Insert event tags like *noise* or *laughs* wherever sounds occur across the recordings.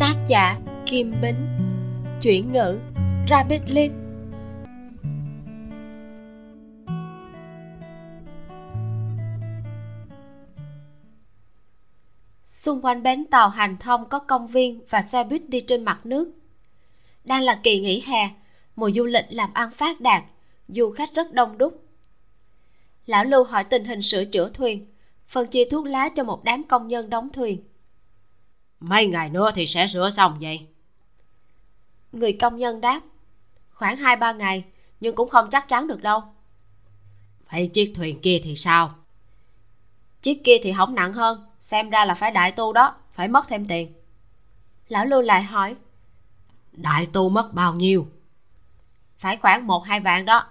Tác giả Kim Bính Chuyển ngữ Rabbit Lin Xung quanh bến tàu hành thông có công viên và xe buýt đi trên mặt nước. Đang là kỳ nghỉ hè, mùa du lịch làm ăn phát đạt, du khách rất đông đúc. Lão Lưu hỏi tình hình sửa chữa thuyền, phân chia thuốc lá cho một đám công nhân đóng thuyền. Mấy ngày nữa thì sẽ sửa xong vậy. Người công nhân đáp, khoảng hai ba ngày, nhưng cũng không chắc chắn được đâu. Vậy chiếc thuyền kia thì sao? Chiếc kia thì hỏng nặng hơn, xem ra là phải đại tu đó, phải mất thêm tiền. Lão Lưu lại hỏi, Đại tu mất bao nhiêu? Phải khoảng một hai vạn đó.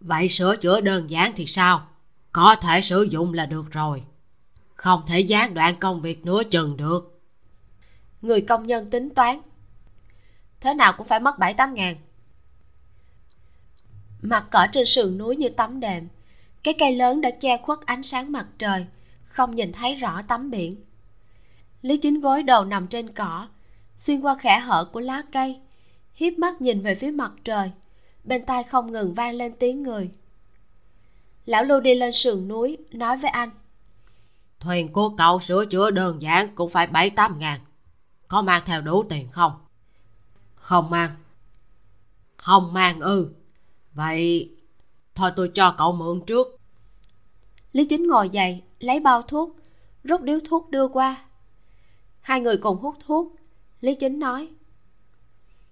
Vậy sửa chữa đơn giản thì sao? Có thể sử dụng là được rồi. Không thể gián đoạn công việc nữa chừng được. Người công nhân tính toán. Thế nào cũng phải mất bảy tám ngàn. Mặt cỏ trên sườn núi như tấm đệm. Cái cây lớn đã che khuất ánh sáng mặt trời, không nhìn thấy rõ tấm biển. Lý Chính gối đầu nằm trên cỏ, xuyên qua khẽ hở của lá cây, hiếp mắt nhìn về phía mặt trời, bên tai không ngừng vang lên tiếng người. Lão Lưu đi lên sườn núi, nói với anh. Thuyền của cậu sửa chữa đơn giản cũng phải bảy tám ngàn. Có mang theo đủ tiền không? Không mang. Không mang ư. Vậy thôi tôi cho cậu mượn trước. Lý Chính ngồi dậy, lấy bao thuốc, rút điếu thuốc đưa qua. Hai người cùng hút thuốc. Lý Chính nói.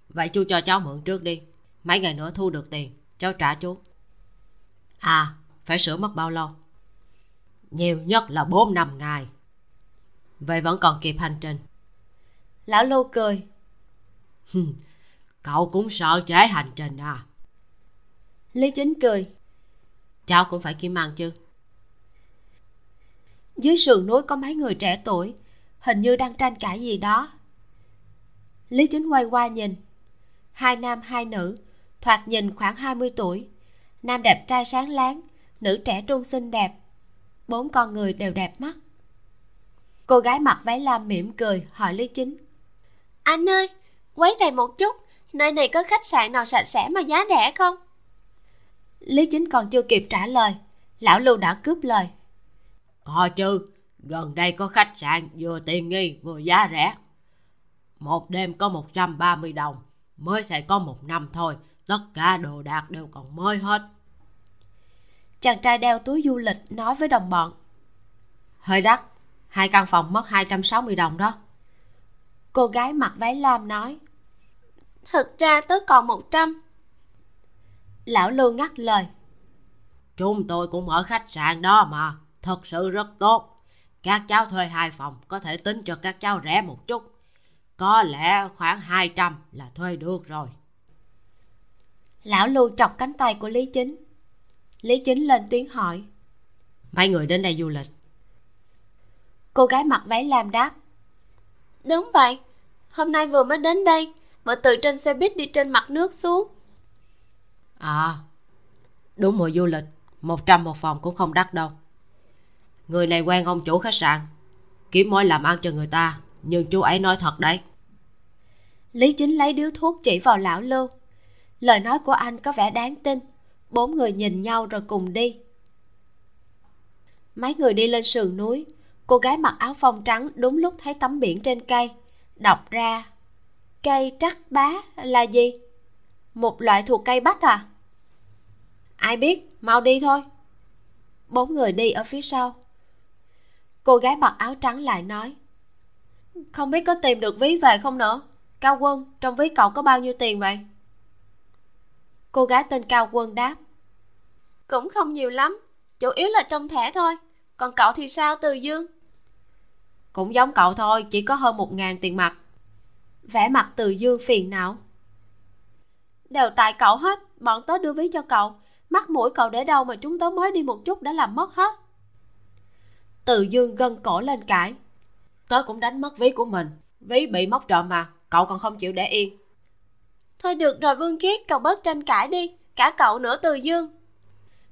Vậy chú cho cháu mượn trước đi. Mấy ngày nữa thu được tiền, cháu trả chú. À, phải sửa mất bao lâu? Nhiều nhất là 4 năm ngày. Vậy vẫn còn kịp hành trình. Lão Lưu cười. Cậu cũng sợ trễ hành trình à? Lý Chính cười. Cháu cũng phải kiếm ăn chứ. Dưới sườn núi có mấy người trẻ tuổi, hình như đang tranh cãi gì đó. Lý Chính quay qua nhìn. Hai nam hai nữ, thoạt nhìn khoảng 20 tuổi. Nam đẹp trai sáng láng, nữ trẻ trung xinh đẹp. Bốn con người đều đẹp mắt. Cô gái mặc váy lam mỉm cười hỏi Lý Chính. Anh ơi, quấy này một chút, nơi này có khách sạn nào sạch sẽ mà giá rẻ không? Lý Chính còn chưa kịp trả lời, lão Lưu đã cướp lời. Có chứ, gần đây có khách sạn vừa tiện nghi vừa giá rẻ. Một đêm có 130 đồng, mới xài có một năm thôi, tất cả đồ đạc đều còn mới hết. Chàng trai đeo túi du lịch nói với đồng bọn. Hơi đắt, hai căn phòng mất 260 đồng đó. Cô gái mặc váy lam nói. Thực ra tớ còn 100. Lão Lưu ngắt lời. Chúng tôi cũng ở khách sạn đó mà, thật sự rất tốt. Các cháu thuê hai phòng có thể tính cho các cháu rẻ một chút. Có lẽ khoảng 200 là thuê được rồi. Lão Lưu chọc cánh tay của Lý Chính. Lý Chính lên tiếng hỏi. Mấy người đến đây du lịch. Cô gái mặc váy lam đáp. Đúng vậy, hôm nay vừa mới đến đây, vợ từ trên xe buýt đi trên mặt nước xuống. À, đúng mùa du lịch, 100 một phòng cũng không đắt đâu. Người này quen ông chủ khách sạn, kiếm mối làm ăn cho người ta, nhưng chú ấy nói thật đấy. Lý Chính lấy điếu thuốc chỉ vào lão Lưu. Lời nói của anh có vẻ đáng tin. Bốn người nhìn nhau rồi cùng đi. Mấy người đi lên sườn núi. Cô gái mặc áo phông trắng đúng lúc thấy tấm biển trên cây. Đọc ra. Cây trắc bá là gì? Một loại thuộc cây bách à? Ai biết, mau đi thôi. Bốn người đi ở phía sau. Cô gái mặc áo trắng lại nói. Không biết có tìm được ví về không nữa? Cao Quân, trong ví cậu có bao nhiêu tiền vậy? Cô gái tên Cao Quân đáp. Cũng không nhiều lắm, chủ yếu là trong thẻ thôi. Còn cậu thì sao Từ Dương? Cũng giống cậu thôi, chỉ có hơn một ngàn tiền mặt. Vẻ mặt Từ Dương phiền não. Đều tại cậu hết, bọn tớ đưa ví cho cậu. Mắt mũi cậu để đâu mà chúng tớ mới đi một chút đã làm mất hết. Từ Dương gân cổ lên cãi. Tớ cũng đánh mất ví của mình. Ví bị móc trộm mà, cậu còn không chịu để yên. Thôi được rồi Vương Kiết, cậu bớt tranh cãi đi. Cả cậu nữa Từ Dương.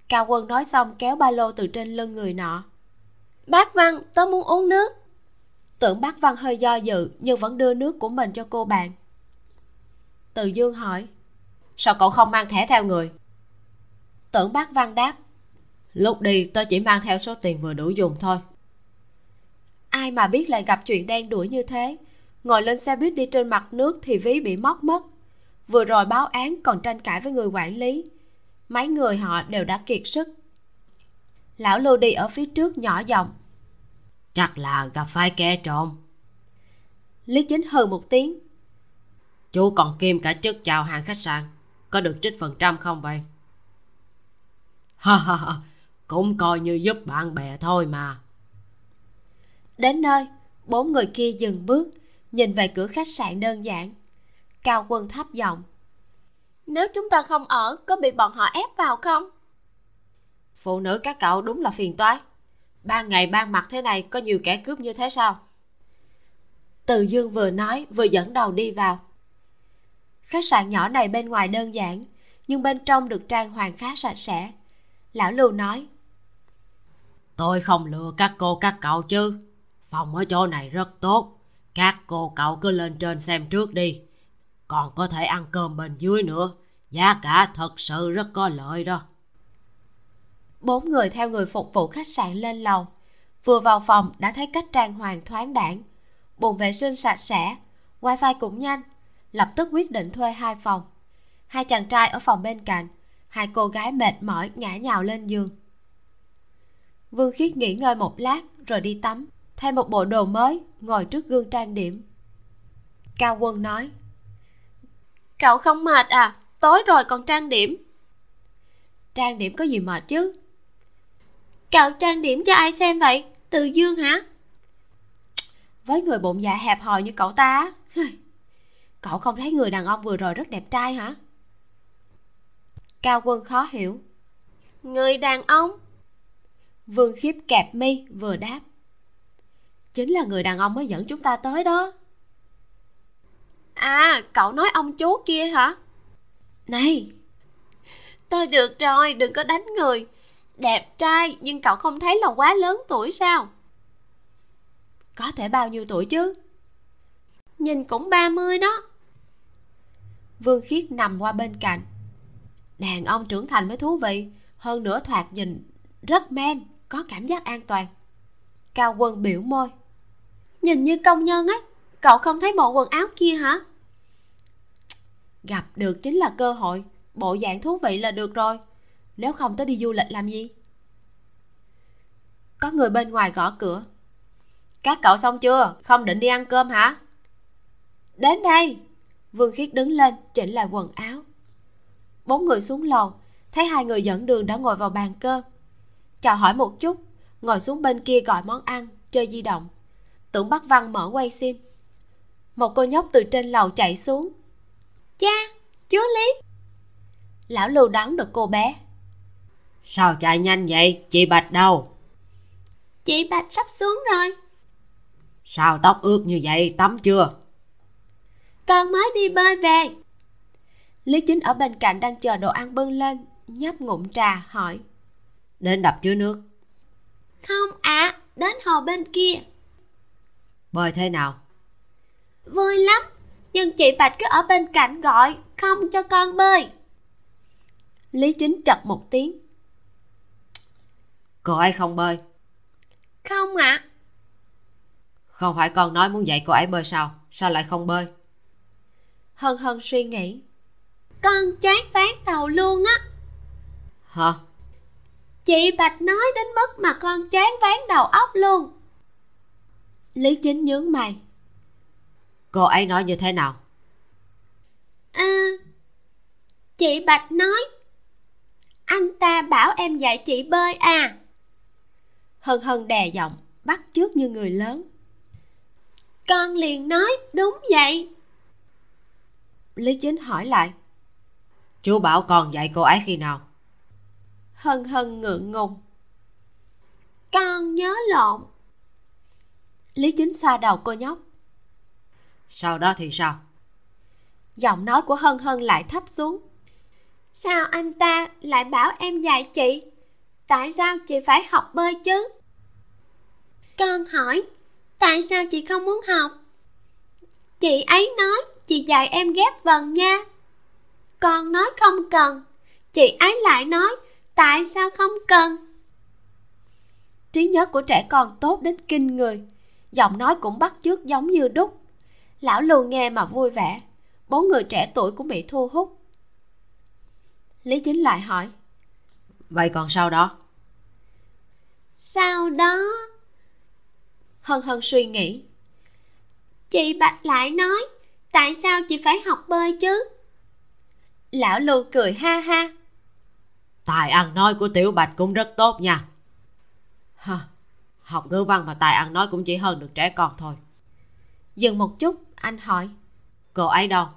Cao Quân nói xong kéo ba lô từ trên lưng người nọ. Bác Văn, tớ muốn uống nước. tưởng bác văn hơi do dự nhưng vẫn đưa nước của mình cho cô bạn từ dương hỏi sao cậu không mang thẻ theo người tưởng bác văn đáp lúc đi tôi chỉ mang theo số tiền vừa đủ dùng thôi ai mà biết lại gặp chuyện đen đuổi như thế ngồi lên xe buýt đi trên mặt nước thì ví bị móc mất vừa rồi báo án còn tranh cãi với người quản lý. Mấy người họ đều đã kiệt sức. Lão lưu đi ở phía trước nhỏ giọng. Chắc là gặp phải kẻ trộm. Lý chính hừ một tiếng. Chú còn kim cả chức chào hàng khách sạn. Có được trích phần trăm không vậy? Ha ha ha. Cũng coi như giúp bạn bè thôi mà. Đến nơi bốn người kia dừng bước nhìn về cửa khách sạn đơn giản cao quân thấp giọng nếu chúng ta không ở có bị bọn họ ép vào không? Phụ nữ các cậu đúng là phiền toái. Ban ngày ban mặt thế này có nhiều kẻ cướp như thế sao? Từ dương vừa nói vừa dẫn đầu đi vào. Khách sạn nhỏ này bên ngoài đơn giản nhưng bên trong được trang hoàng khá sạch sẽ. Lão lưu nói tôi không lừa các cô các cậu chứ. Phòng ở chỗ này rất tốt. Các cô cậu cứ lên trên xem trước đi còn có thể ăn cơm bên dưới nữa. Giá cả thật sự rất có lợi đó. Bốn người theo người phục vụ khách sạn lên lầu. Vừa vào phòng đã thấy cách trang hoàng thoáng đãng. Bồn vệ sinh sạch sẽ, wifi cũng nhanh. Lập tức quyết định thuê hai phòng. Hai chàng trai ở phòng bên cạnh, hai cô gái mệt mỏi ngã nhào lên giường. Vương khiết nghỉ ngơi một lát rồi đi tắm, thay một bộ đồ mới, ngồi trước gương trang điểm. Cao quân nói cậu không mệt à? Tối rồi còn trang điểm. Trang điểm có gì mệt chứ? Cậu trang điểm cho ai xem vậy? Từ dương hả? Với người bụng dạ hẹp hòi như cậu ta *laughs* cậu không thấy người đàn ông vừa rồi rất đẹp trai hả? Cao quân khó hiểu. Người đàn ông? Vương khiếp kẹp mi vừa đáp. Chính là người đàn ông mới dẫn chúng ta tới đó à cậu nói ông chú kia hả? Này, tôi được rồi, đừng có đánh người. Đẹp trai, nhưng cậu không thấy là quá lớn tuổi sao? Có thể bao nhiêu tuổi chứ? Nhìn cũng ba mươi đó. Vương khiết nằm qua bên cạnh. Đàn ông trưởng thành mới thú vị, hơn nữa thoạt nhìn rất men, có cảm giác an toàn. Cao quân biểu môi. Nhìn như công nhân ấy cậu không thấy bộ quần áo kia hả? Gặp được chính là cơ hội. Bộ dạng thú vị là được rồi. Nếu không tới đi du lịch làm gì? Có người bên ngoài gõ cửa. Các cậu xong chưa? Không định đi ăn cơm hả? Đến đây. Vương khiết đứng lên chỉnh lại quần áo. Bốn người xuống lầu. Thấy hai người dẫn đường đã ngồi vào bàn cơm. Chào hỏi một chút. Ngồi xuống bên kia gọi món ăn chơi di động. Tưởng bắt văn mở quay sim một cô nhóc từ trên lầu chạy xuống. Cha chú lý. Lão lưu đón được cô bé. Sao chạy nhanh vậy? Chị bạch đâu? Chị bạch sắp xuống rồi. Sao tóc ướt như vậy? Tắm chưa? Con mới đi bơi về. Lý chính ở bên cạnh đang chờ đồ ăn bưng lên nhấp ngụm trà hỏi. Đến đập chứa nước. Không ạ à, đến hồ bên kia. Bơi thế nào vui lắm nhưng chị bạch cứ ở bên cạnh gọi không cho con bơi. Lý chính chật một tiếng. Cô ấy không bơi? Không ạ. À. không phải con nói muốn dạy cô ấy bơi sao? Sao lại không bơi? Hân hân suy nghĩ. Con choáng váng đầu luôn á. Hả? Chị bạch nói đến mức mà con choáng váng đầu óc luôn. Lý chính nhướng mày cô ấy nói như thế nào? À chị bạch nói anh ta bảo em dạy chị bơi à. Hân hân đè giọng bắt chước như người lớn. Con liền nói đúng vậy. Lý chính hỏi lại chú bảo con dạy cô ấy khi nào? Hân hân ngượng ngùng con nhớ lộn. Lý chính xoa đầu cô nhóc sau đó thì sao? Giọng nói của hân hân lại thấp xuống. Sao anh ta lại bảo em dạy chị? Tại sao chị phải học bơi chứ? Con hỏi tại sao chị không muốn học? Chị ấy nói chị dạy em ghép vần nha. Con nói không cần. Chị ấy lại nói tại sao không cần? Trí nhớ của trẻ con tốt đến kinh người. Giọng nói cũng bắt chước giống như đúc lão lù nghe mà vui vẻ. Bốn người trẻ tuổi cũng bị thu hút. Lý chính lại hỏi vậy còn sau đó? Sau đó hân hân suy nghĩ chị bạch lại nói tại sao chị phải học bơi chứ? Lão lưu cười ha ha. Tài ăn nói của tiểu bạch cũng rất tốt nha. Hờ, học ngữ văn mà tài ăn nói cũng chỉ hơn được trẻ con thôi dừng một chút anh hỏi. Cô ấy đâu?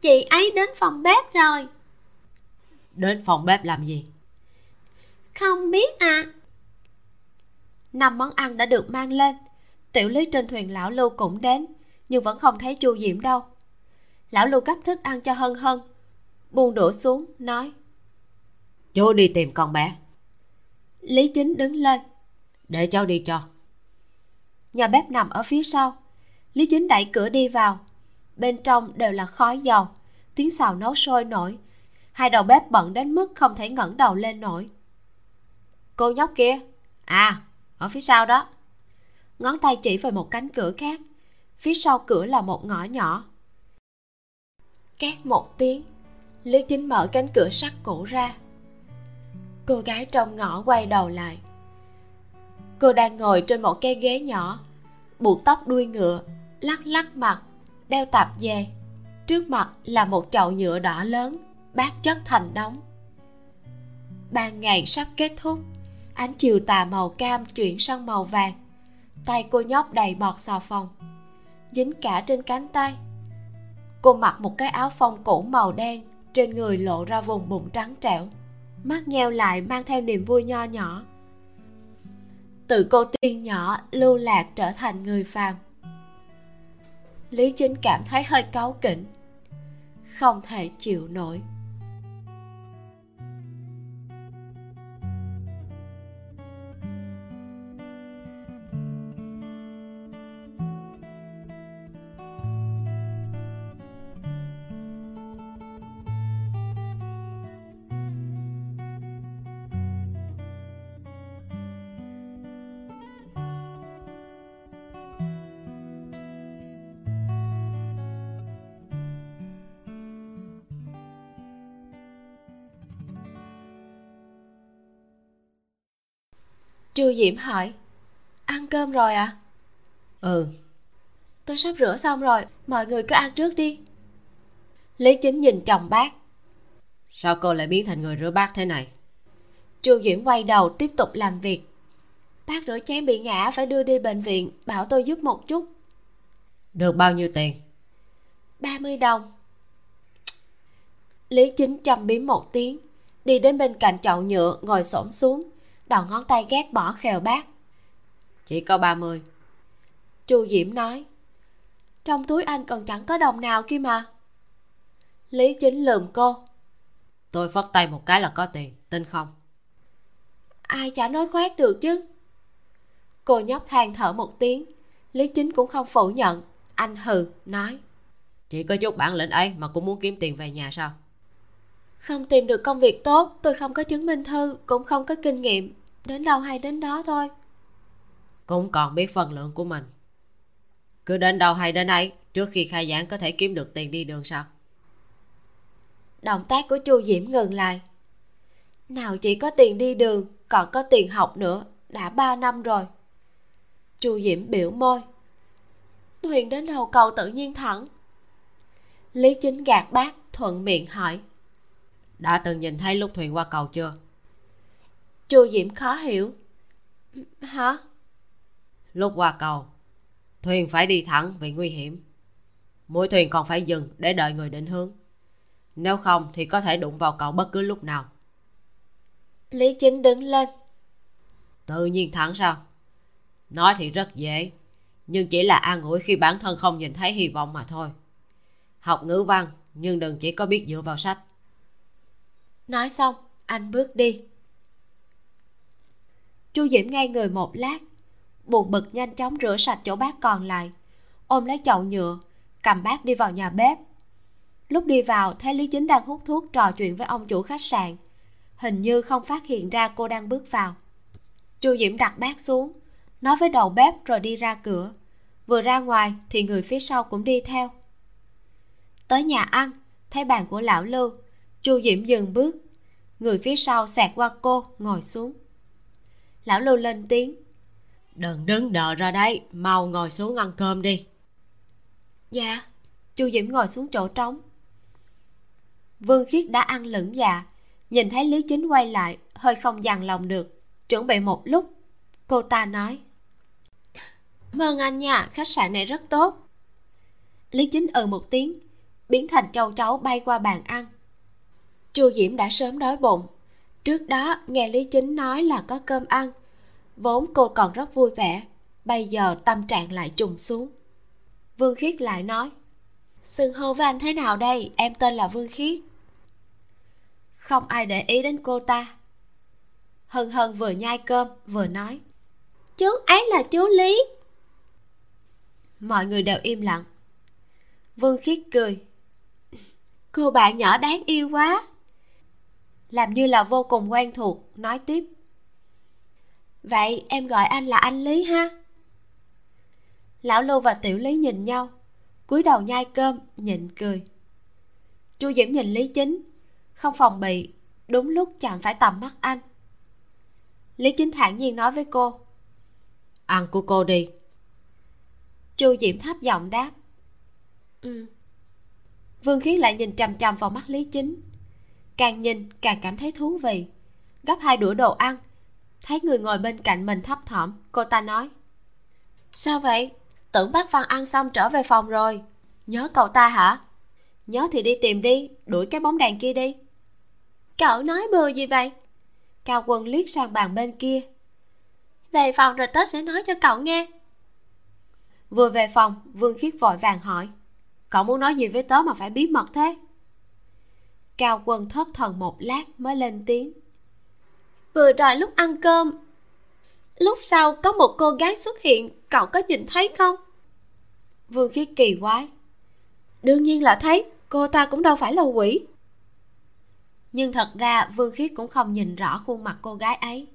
Chị ấy đến phòng bếp rồi. Đến phòng bếp làm gì? Không biết à năm món ăn đã được mang lên. Tiểu lý trên thuyền lão lưu cũng đến nhưng vẫn không thấy chu diễm đâu. Lão lưu gấp thức ăn cho hân hân buông đũa xuống nói. Chú đi tìm con bé. Lý chính đứng lên. Để cháu đi cho nhà bếp nằm ở phía sau. Lý chính đẩy cửa đi vào. Bên trong đều là khói dầu. Tiếng xào nấu sôi nổi. Hai đầu bếp bận đến mức không thể ngẩng đầu lên nổi. Cô nhóc kia. À ở phía sau đó. Ngón tay chỉ về một cánh cửa khác. Phía sau cửa là một ngõ nhỏ. Két một tiếng, lý chính mở cánh cửa sắt cổ ra. Cô gái trong ngõ quay đầu lại cô đang ngồi trên một cái ghế nhỏ, buộc tóc đuôi ngựa, lắc lắc mặt, đeo tạp dề. Trước mặt là một chậu nhựa đỏ lớn, bát chất thành đống. Ban ngày sắp kết thúc, ánh chiều tà màu cam chuyển sang màu vàng. Tay cô nhóc đầy bọt xà phòng, dính cả trên cánh tay. Cô mặc một cái áo phông cũ màu đen, trên người lộ ra vùng bụng trắng trẻo. Mắt nheo lại mang theo niềm vui nho nhỏ từ cô tiên nhỏ lưu lạc trở thành người phàm. Lý chính cảm thấy hơi cáu kỉnh, không thể chịu nổi. Chu diễm hỏi ăn cơm rồi à ừ. Tôi sắp rửa xong rồi mọi người cứ ăn trước đi. Lý chính nhìn chồng bác. Sao cô lại biến thành người rửa bát thế này? Chu diễm quay đầu tiếp tục làm việc. Bác rửa chén bị ngã phải đưa đi bệnh viện bảo tôi giúp một chút. Được bao nhiêu tiền? 30 đồng. Lý chính châm biếm một tiếng đi đến bên cạnh chậu nhựa ngồi xổm xuống đầu ngón tay ghét bỏ khều bát chỉ có ba mươi. Chu diễm nói trong túi anh còn chẳng có đồng nào kia mà. Lý chính lườm cô. Tôi phất tay một cái là có tiền tin không? Ai chả nói khoét được chứ. Cô nhóc than thở một tiếng lý chính cũng không phủ nhận anh hừ nói chỉ có chút bản lĩnh ấy mà cũng muốn kiếm tiền về nhà sao không tìm được công việc tốt tôi không có chứng minh thư cũng không có kinh nghiệm. Đến đâu hay đến đó thôi. Cũng còn biết phần lượng của mình. Cứ đến đâu hay đến ấy trước khi khai giảng có thể kiếm được tiền đi đường sao? Động tác của chu diễm ngừng lại. Nào chỉ có tiền đi đường còn có tiền học nữa đã ba năm rồi. Chu diễm biểu môi. Thuyền đến đầu cầu tự nhiên thẳng. Lý chính gạt bác thuận miệng hỏi đã từng nhìn thấy lúc thuyền qua cầu chưa? Chu diễm khó hiểu. Hả? Lúc qua cầu thuyền phải đi thẳng vì nguy hiểm. Mỗi thuyền còn phải dừng để đợi người định hướng. Nếu không thì có thể đụng vào cầu bất cứ lúc nào. Lý chính đứng lên. Tự nhiên thẳng sao? Nói thì rất dễ nhưng chỉ là an ủi khi bản thân không nhìn thấy hy vọng mà thôi. Học ngữ văn nhưng đừng chỉ có biết dựa vào sách nói xong, anh bước đi. Chu diễm ngay người một lát, buồn bực nhanh chóng rửa sạch chỗ bát còn lại. Ôm lấy chậu nhựa, cầm bát đi vào nhà bếp. Lúc đi vào, thấy lý chính đang hút thuốc trò chuyện với ông chủ khách sạn. Hình như không phát hiện ra cô đang bước vào. Chu diễm đặt bát xuống, nói với đầu bếp rồi đi ra cửa. Vừa ra ngoài thì người phía sau cũng đi theo. Tới nhà ăn, thấy bàn của lão lưu, chu diễm dừng bước người phía sau xoẹt qua cô ngồi xuống. Lão lưu lên tiếng. Đừng đứng đợi ra đây mau ngồi xuống ăn cơm đi. Dạ chu diễm ngồi xuống chỗ trống. Vương khiết đã ăn lửng dạ nhìn thấy lý chính quay lại hơi không dằn lòng được chuẩn bị một lúc. Cô ta nói vâng anh nha khách sạn này rất tốt. Lý chính ừ một tiếng biến thành châu chấu bay qua bàn ăn chu diễm đã sớm đói bụng. Trước đó, nghe lý chính nói là có cơm ăn. Vốn cô còn rất vui vẻ, bây giờ tâm trạng lại trùng xuống. Vương khiết lại nói xưng hô với anh thế nào đây? Em tên là vương khiết. Không ai để ý đến cô ta. Hân hân vừa nhai cơm, vừa nói, chú ấy là chú lý. Mọi người đều im lặng. Vương khiết cười, cô bạn nhỏ đáng yêu quá làm như là vô cùng quen thuộc. Nói tiếp. Vậy em gọi anh là anh lý ha? Lão lưu và tiểu lý nhìn nhau cúi đầu nhai cơm nhịn cười. Chu diễm nhìn lý chính không phòng bị đúng lúc chạm phải tầm mắt anh. Lý chính thản nhiên nói với cô ăn của cô đi. Chu diễm thấp giọng đáp ừ. Vương khiết lại nhìn chằm chằm vào mắt lý chính càng nhìn càng cảm thấy thú vị. Gấp hai đũa đồ ăn, thấy người ngồi bên cạnh mình thấp thỏm, cô ta nói. Sao vậy? Tưởng bác văn ăn xong trở về phòng rồi. Nhớ cậu ta hả? Nhớ thì đi tìm đi, đuổi cái bóng đèn kia đi. Cậu nói bừa gì vậy? Cao quân liếc sang bàn bên kia. Về phòng rồi tớ sẽ nói cho cậu nghe. Vừa về phòng, vương khiết vội vàng hỏi. Cậu muốn nói gì với tớ mà phải bí mật thế? Cao quân thất thần một lát mới lên tiếng. Vừa rồi lúc ăn cơm, lúc sau có một cô gái xuất hiện, cậu có nhìn thấy không? Vương khiết kỳ quái. Đương nhiên là thấy, cô ta cũng đâu phải là quỷ. Nhưng thật ra vương khiết cũng không nhìn rõ khuôn mặt cô gái ấy.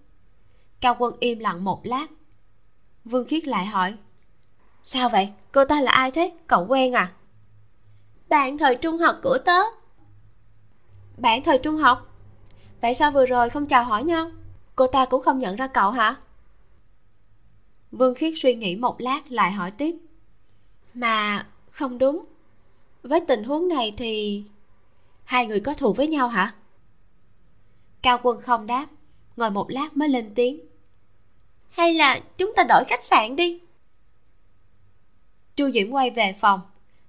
Cao quân im lặng một lát. Vương khiết lại hỏi, sao vậy? Cô ta là ai thế? Cậu quen à? Bạn thời trung học của tớ bạn thời trung học. Vậy sao vừa rồi không chào hỏi nhau? Cô ta cũng không nhận ra cậu hả? Vương khiết suy nghĩ một lát lại hỏi tiếp. Mà, không đúng. Với tình huống này thì hai người có thù với nhau hả? Cao quân không đáp, ngồi một lát mới lên tiếng. Hay là chúng ta đổi khách sạn đi? Chu diễm quay về phòng,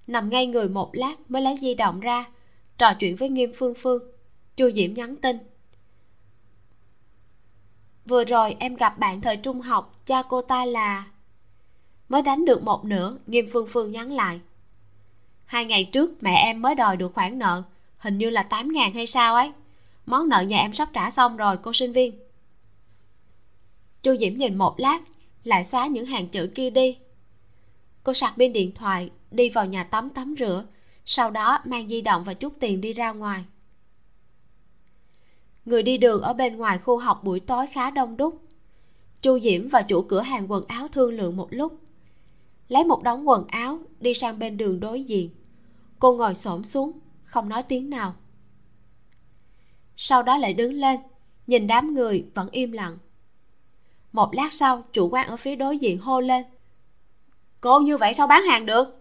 nằm ngay người một lát mới lấy di động ra trò chuyện với nghiêm phương phương. Chu diễm nhắn tin. Vừa rồi em gặp bạn thời trung học, cha cô ta là mới đánh được một nửa, nghiêm phương phương nhắn lại. Hai ngày trước mẹ em mới đòi được khoản nợ, hình như là tám ngàn hay sao ấy. Món nợ nhà em sắp trả xong rồi, cô sinh viên. Chu diễm nhìn một lát, lại xóa những hàng chữ kia đi. Cô sạc pin điện thoại, đi vào nhà tắm tắm rửa sau đó mang di động và chút tiền đi ra ngoài. Người đi đường ở bên ngoài khu học buổi tối khá đông đúc. Chu diễm và chủ cửa hàng quần áo thương lượng một lúc. Lấy một đống quần áo, đi sang bên đường đối diện. Cô ngồi xổm xuống, không nói tiếng nào. Sau đó lại đứng lên, nhìn đám người vẫn im lặng. Một lát sau, chủ quán ở phía đối diện hô lên. Cô như vậy sao bán hàng được?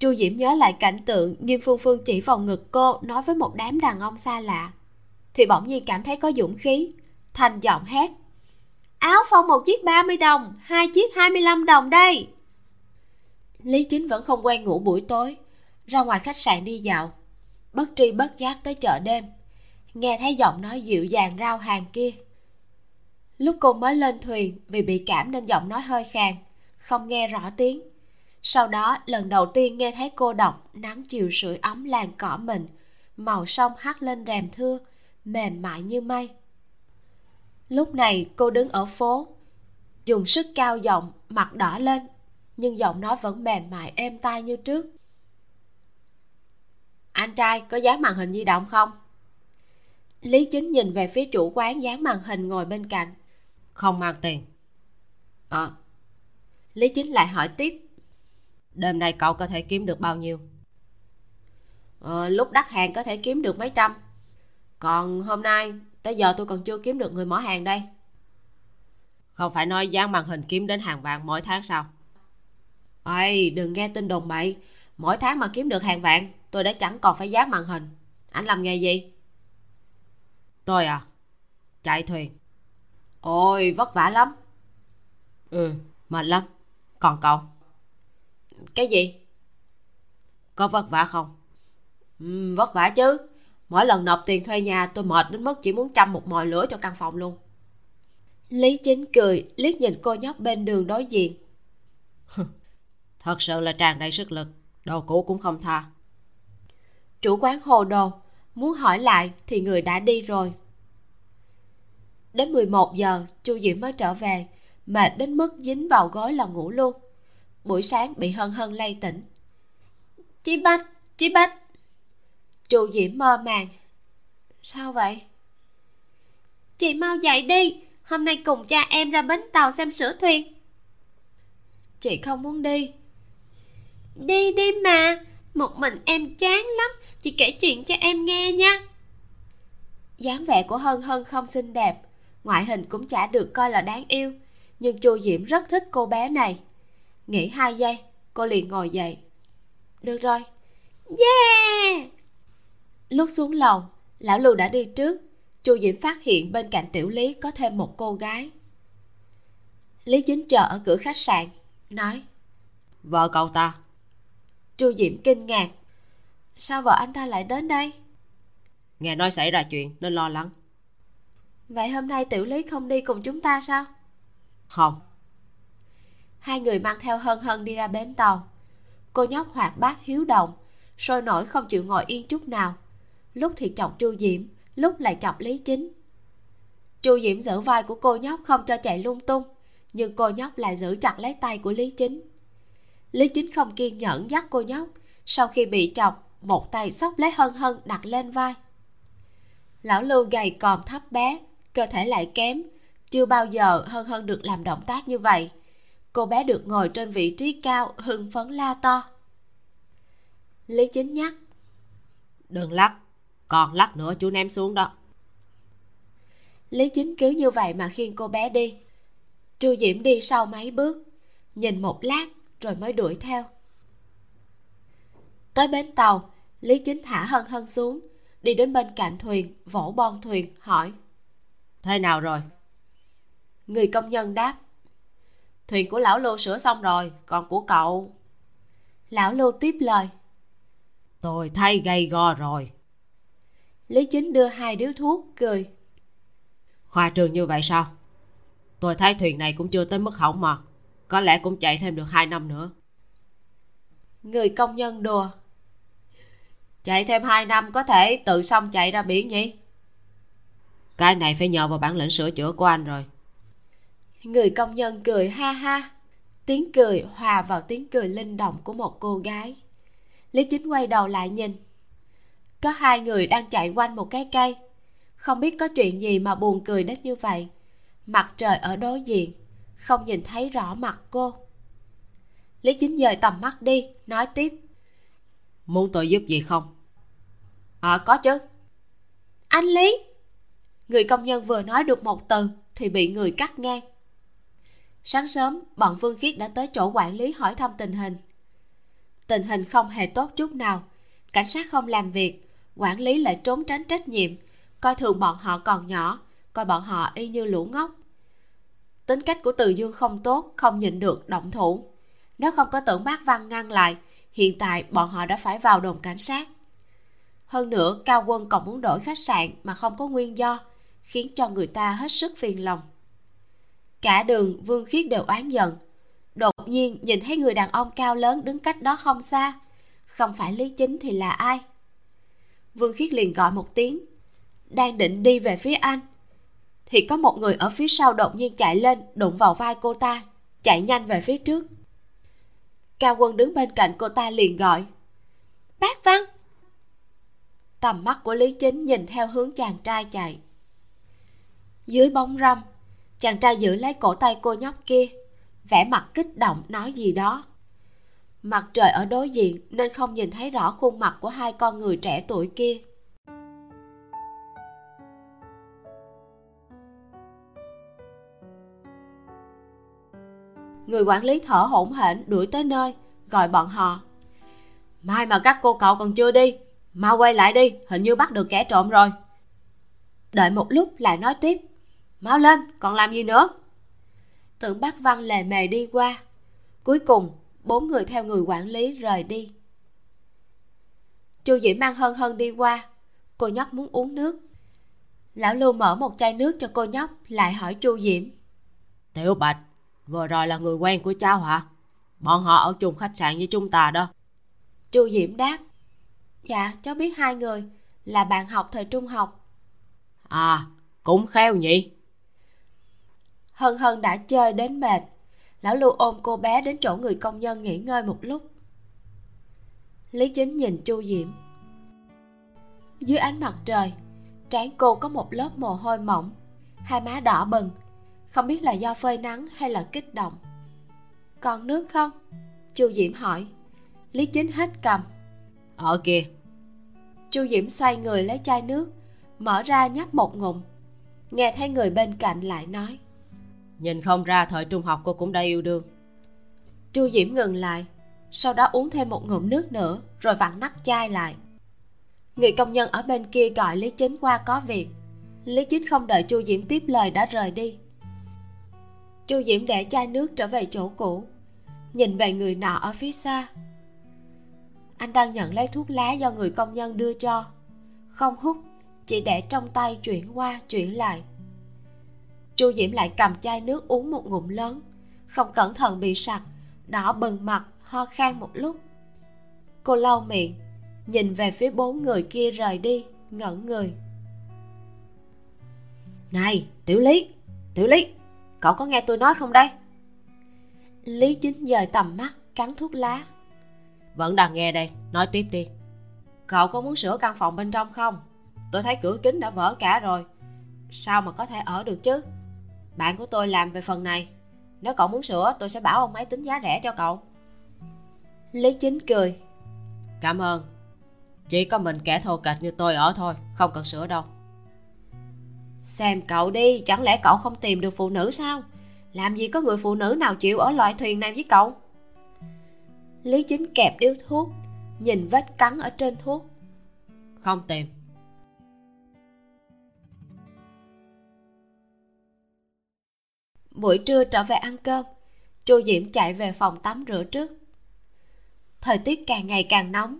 Chu diễm nhớ lại cảnh tượng nghiêm phương phương chỉ vào ngực cô, nói với một đám đàn ông xa lạ. Thì bỗng nhiên cảm thấy có dũng khí. Thành giọng hét. Áo phong một chiếc 30 đồng, hai chiếc 25 đồng đây. Lý chính vẫn không quen ngủ buổi tối, ra ngoài khách sạn đi dạo. Bất tri bất giác tới chợ đêm. Nghe thấy giọng nói dịu dàng rao hàng kia. Lúc cô mới lên thuyền vì bị cảm nên giọng nói hơi khàn, không nghe rõ tiếng sau đó lần đầu tiên nghe thấy cô đọc nắng chiều sưởi ấm làn cỏ mình. Màu sông hắt lên rèm thưa mềm mại như mây. Lúc này cô đứng ở phố dùng sức cao giọng mặt đỏ lên nhưng giọng nói vẫn mềm mại êm tai như trước. Anh trai có dán màn hình di động không? Lý chính nhìn về phía chủ quán dán màn hình ngồi bên cạnh. Không mang tiền. Ờ. À. lý chính lại hỏi tiếp đêm nay cậu có thể kiếm được bao nhiêu? Ờ, lúc đắt hàng có thể kiếm được mấy trăm. Còn hôm nay tới giờ tôi còn chưa kiếm được người mở hàng đây. Không phải nói dán màn hình kiếm đến hàng vạn mỗi tháng sao? Ơi, đừng nghe tin đồn bậy. Mỗi tháng mà kiếm được hàng vạn tôi đã chẳng còn phải dán màn hình. Anh làm nghề gì? Tôi à? Chạy thuyền. Ôi vất vả lắm. Ừ mệt lắm. Còn cậu? Cái gì? Có vất vả không? Ừ, vất vả chứ. Mỗi lần nộp tiền thuê nhà tôi mệt đến mức chỉ muốn chăm một mồi lửa cho căn phòng luôn. Lý chính cười liếc nhìn cô nhóc bên đường đối diện. Thật sự là tràn đầy sức lực đồ cũ cũng không tha. Chủ quán hồ đồ muốn hỏi lại thì người đã đi rồi. Đến 11 giờ chu diễm mới trở về mệt đến mức dính vào gối là ngủ luôn buổi sáng bị hân hân lay tỉnh. Chị bách chị bách. Chu diễm mơ màng. Sao vậy? Chị mau dậy đi hôm nay cùng cha em ra bến tàu xem sửa thuyền. Chị không muốn đi. Đi đi mà một mình em chán lắm chị kể chuyện cho em nghe nha. Dáng vẻ của hân hân không xinh đẹp ngoại hình cũng chả được coi là đáng yêu nhưng chu diễm rất thích cô bé này nghĩ hai giây cô liền ngồi dậy. Được rồi. Yeah! Lúc xuống lầu lão lưu đã đi trước. Chu diễm phát hiện bên cạnh tiểu lý có thêm một cô gái. Lý chính chờ ở cửa khách sạn nói vợ cậu ta. Chu diễm kinh ngạc. Sao vợ anh ta lại đến đây? Nghe nói xảy ra chuyện nên lo lắng. Vậy hôm nay tiểu lý không đi cùng chúng ta sao? Không hai người mang theo hân hân đi ra bến tàu. Cô nhóc hoạt bát hiếu động, sôi nổi không chịu ngồi yên chút nào. Lúc thì chọc chu diễm, lúc lại chọc lý chính. Chu diễm giữ vai của cô nhóc không cho chạy lung tung, nhưng cô nhóc lại giữ chặt lấy tay của lý chính. Lý chính không kiên nhẫn dắt cô nhóc, sau khi bị chọc, một tay xốc lấy hân hân đặt lên vai. Lão lưu gầy còm thấp bé, cơ thể lại kém, chưa bao giờ hân hân được làm động tác như vậy cô bé được ngồi trên vị trí cao hưng phấn la to. Lý chính nhắc đừng lắc còn lắc nữa chú ném xuống đó. Lý chính cứ như vậy mà khiêng cô bé đi. Chu diễm đi sau mấy bước nhìn một lát rồi mới đuổi theo. Tới bến tàu lý chính thả hân hân xuống đi đến bên cạnh thuyền vỗ bon thuyền hỏi thế nào rồi? Người công nhân đáp thuyền của lão lưu sửa xong rồi còn của cậu? Lão lưu tiếp lời. Tôi thấy gay go rồi. Lý chính đưa hai điếu thuốc cười. Khoa trường như vậy sao? Tôi thấy thuyền này cũng chưa tới mức hỏng mà. Có lẽ cũng chạy thêm được hai năm nữa. Người công nhân đùa. Chạy thêm hai năm có thể tự xong chạy ra biển nhỉ? Cái này phải nhờ vào bản lĩnh sửa chữa của anh rồi người công nhân cười ha ha. Tiếng cười hòa vào tiếng cười linh động của một cô gái. Lý chính quay đầu lại nhìn. Có hai người đang chạy quanh một cái cây. Không biết có chuyện gì mà buồn cười đến như vậy. Mặt trời ở đối diện. Không nhìn thấy rõ mặt cô. Lý chính dời tầm mắt đi nói tiếp. Muốn tôi giúp gì không? À có chứ. Anh lý. Người công nhân vừa nói được một từ thì bị người cắt ngang sáng sớm, bọn vương khiết đã tới chỗ quản lý hỏi thăm tình hình. Tình hình không hề tốt chút nào. Cảnh sát không làm việc, quản lý lại trốn tránh trách nhiệm. Coi thường bọn họ còn nhỏ, coi bọn họ y như lũ ngốc. Tính cách của từ dương không tốt, không nhịn được, động thủ. Nếu không có tưởng bác văn ngăn lại, hiện tại bọn họ đã phải vào đồn cảnh sát. Hơn nữa, cao quân còn muốn đổi khách sạn mà không có nguyên do, khiến cho người ta hết sức phiền lòng cả đường vương khiết đều oán giận. Đột nhiên nhìn thấy người đàn ông cao lớn đứng cách đó không xa. Không phải lý chính thì là ai? Vương khiết liền gọi một tiếng. Đang định đi về phía anh. Thì có một người ở phía sau đột nhiên chạy lên, đụng vào vai cô ta, chạy nhanh về phía trước. Cao quân đứng bên cạnh cô ta liền gọi. Bác văn! Tầm mắt của lý chính nhìn theo hướng chàng trai chạy. Dưới bóng râm chàng trai giữ lấy cổ tay cô nhóc kia, vẻ mặt kích động nói gì đó. Mặt trời ở đối diện nên không nhìn thấy rõ khuôn mặt của hai con người trẻ tuổi kia. Người quản lý thở hổn hển đuổi tới nơi, gọi bọn họ. Mai mà các cô cậu còn chưa đi, mau quay lại đi, hình như bắt được kẻ trộm rồi. Đợi một lúc lại nói tiếp mau lên còn làm gì nữa? Tưởng bác văn lề mề đi qua. Cuối cùng bốn người theo người quản lý rời đi. Chu diễm mang hân hân đi qua. Cô nhóc muốn uống nước. Lão lưu mở một chai nước cho cô nhóc lại hỏi chu diễm. Tiểu bạch vừa rồi là người quen của cháu hả? Bọn họ ở chung khách sạn với chúng ta đó. Chu diễm đáp. Dạ cháu biết hai người là bạn học thời trung học. À cũng khéo nhỉ hân hân đã chơi đến mệt. Lão lưu ôm cô bé đến chỗ người công nhân nghỉ ngơi một lúc. Lý chính nhìn chu diễm dưới ánh mặt trời trán cô có một lớp mồ hôi mỏng hai má đỏ bừng. Không biết là do phơi nắng hay là kích động. Còn nước không? Chu diễm hỏi. Lý chính hết cầm. Ở kia chu diễm xoay người lấy chai nước mở ra nhấp một ngụm. Nghe thấy người bên cạnh lại nói nhìn không ra thời trung học cô cũng đã yêu đương. Chu diễm ngừng lại, sau đó uống thêm một ngụm nước nữa, rồi vặn nắp chai lại. Người công nhân ở bên kia gọi lý chính qua có việc. Lý chính không đợi chu diễm tiếp lời đã rời đi. Chu diễm để chai nước trở về chỗ cũ, nhìn về người nọ ở phía xa. Anh đang nhận lấy thuốc lá do người công nhân đưa cho. Không hút, chỉ để trong tay chuyển qua, chuyển lại chu diễm lại cầm chai nước uống một ngụm lớn. Không cẩn thận bị sặc, đỏ bừng mặt, ho khan một lúc. Cô lau miệng, nhìn về phía bốn người kia rời đi, ngẩn người. Này, tiểu lý tiểu lý, cậu có nghe tôi nói không đây? Lý chính dời tầm mắt, cắn thuốc lá. Vẫn đang nghe đây, nói tiếp đi. Cậu có muốn sửa căn phòng bên trong không? Tôi thấy cửa kính đã vỡ cả rồi. Sao mà có thể ở được chứ? Bạn của tôi làm về phần này. Nếu cậu muốn sửa tôi sẽ bảo ông ấy tính giá rẻ cho cậu. Lý chính cười. Cảm ơn. Chỉ có mình kẻ thô kệch như tôi ở thôi không cần sửa đâu. Xem cậu đi chẳng lẽ cậu không tìm được phụ nữ sao? Làm gì có người phụ nữ nào chịu ở loại thuyền này với cậu? Lý chính kẹp điếu thuốc nhìn vết cắn ở trên thuốc. Không tìm buổi trưa trở về ăn cơm. Chu diễm chạy về phòng tắm rửa trước. Thời tiết càng ngày càng nóng.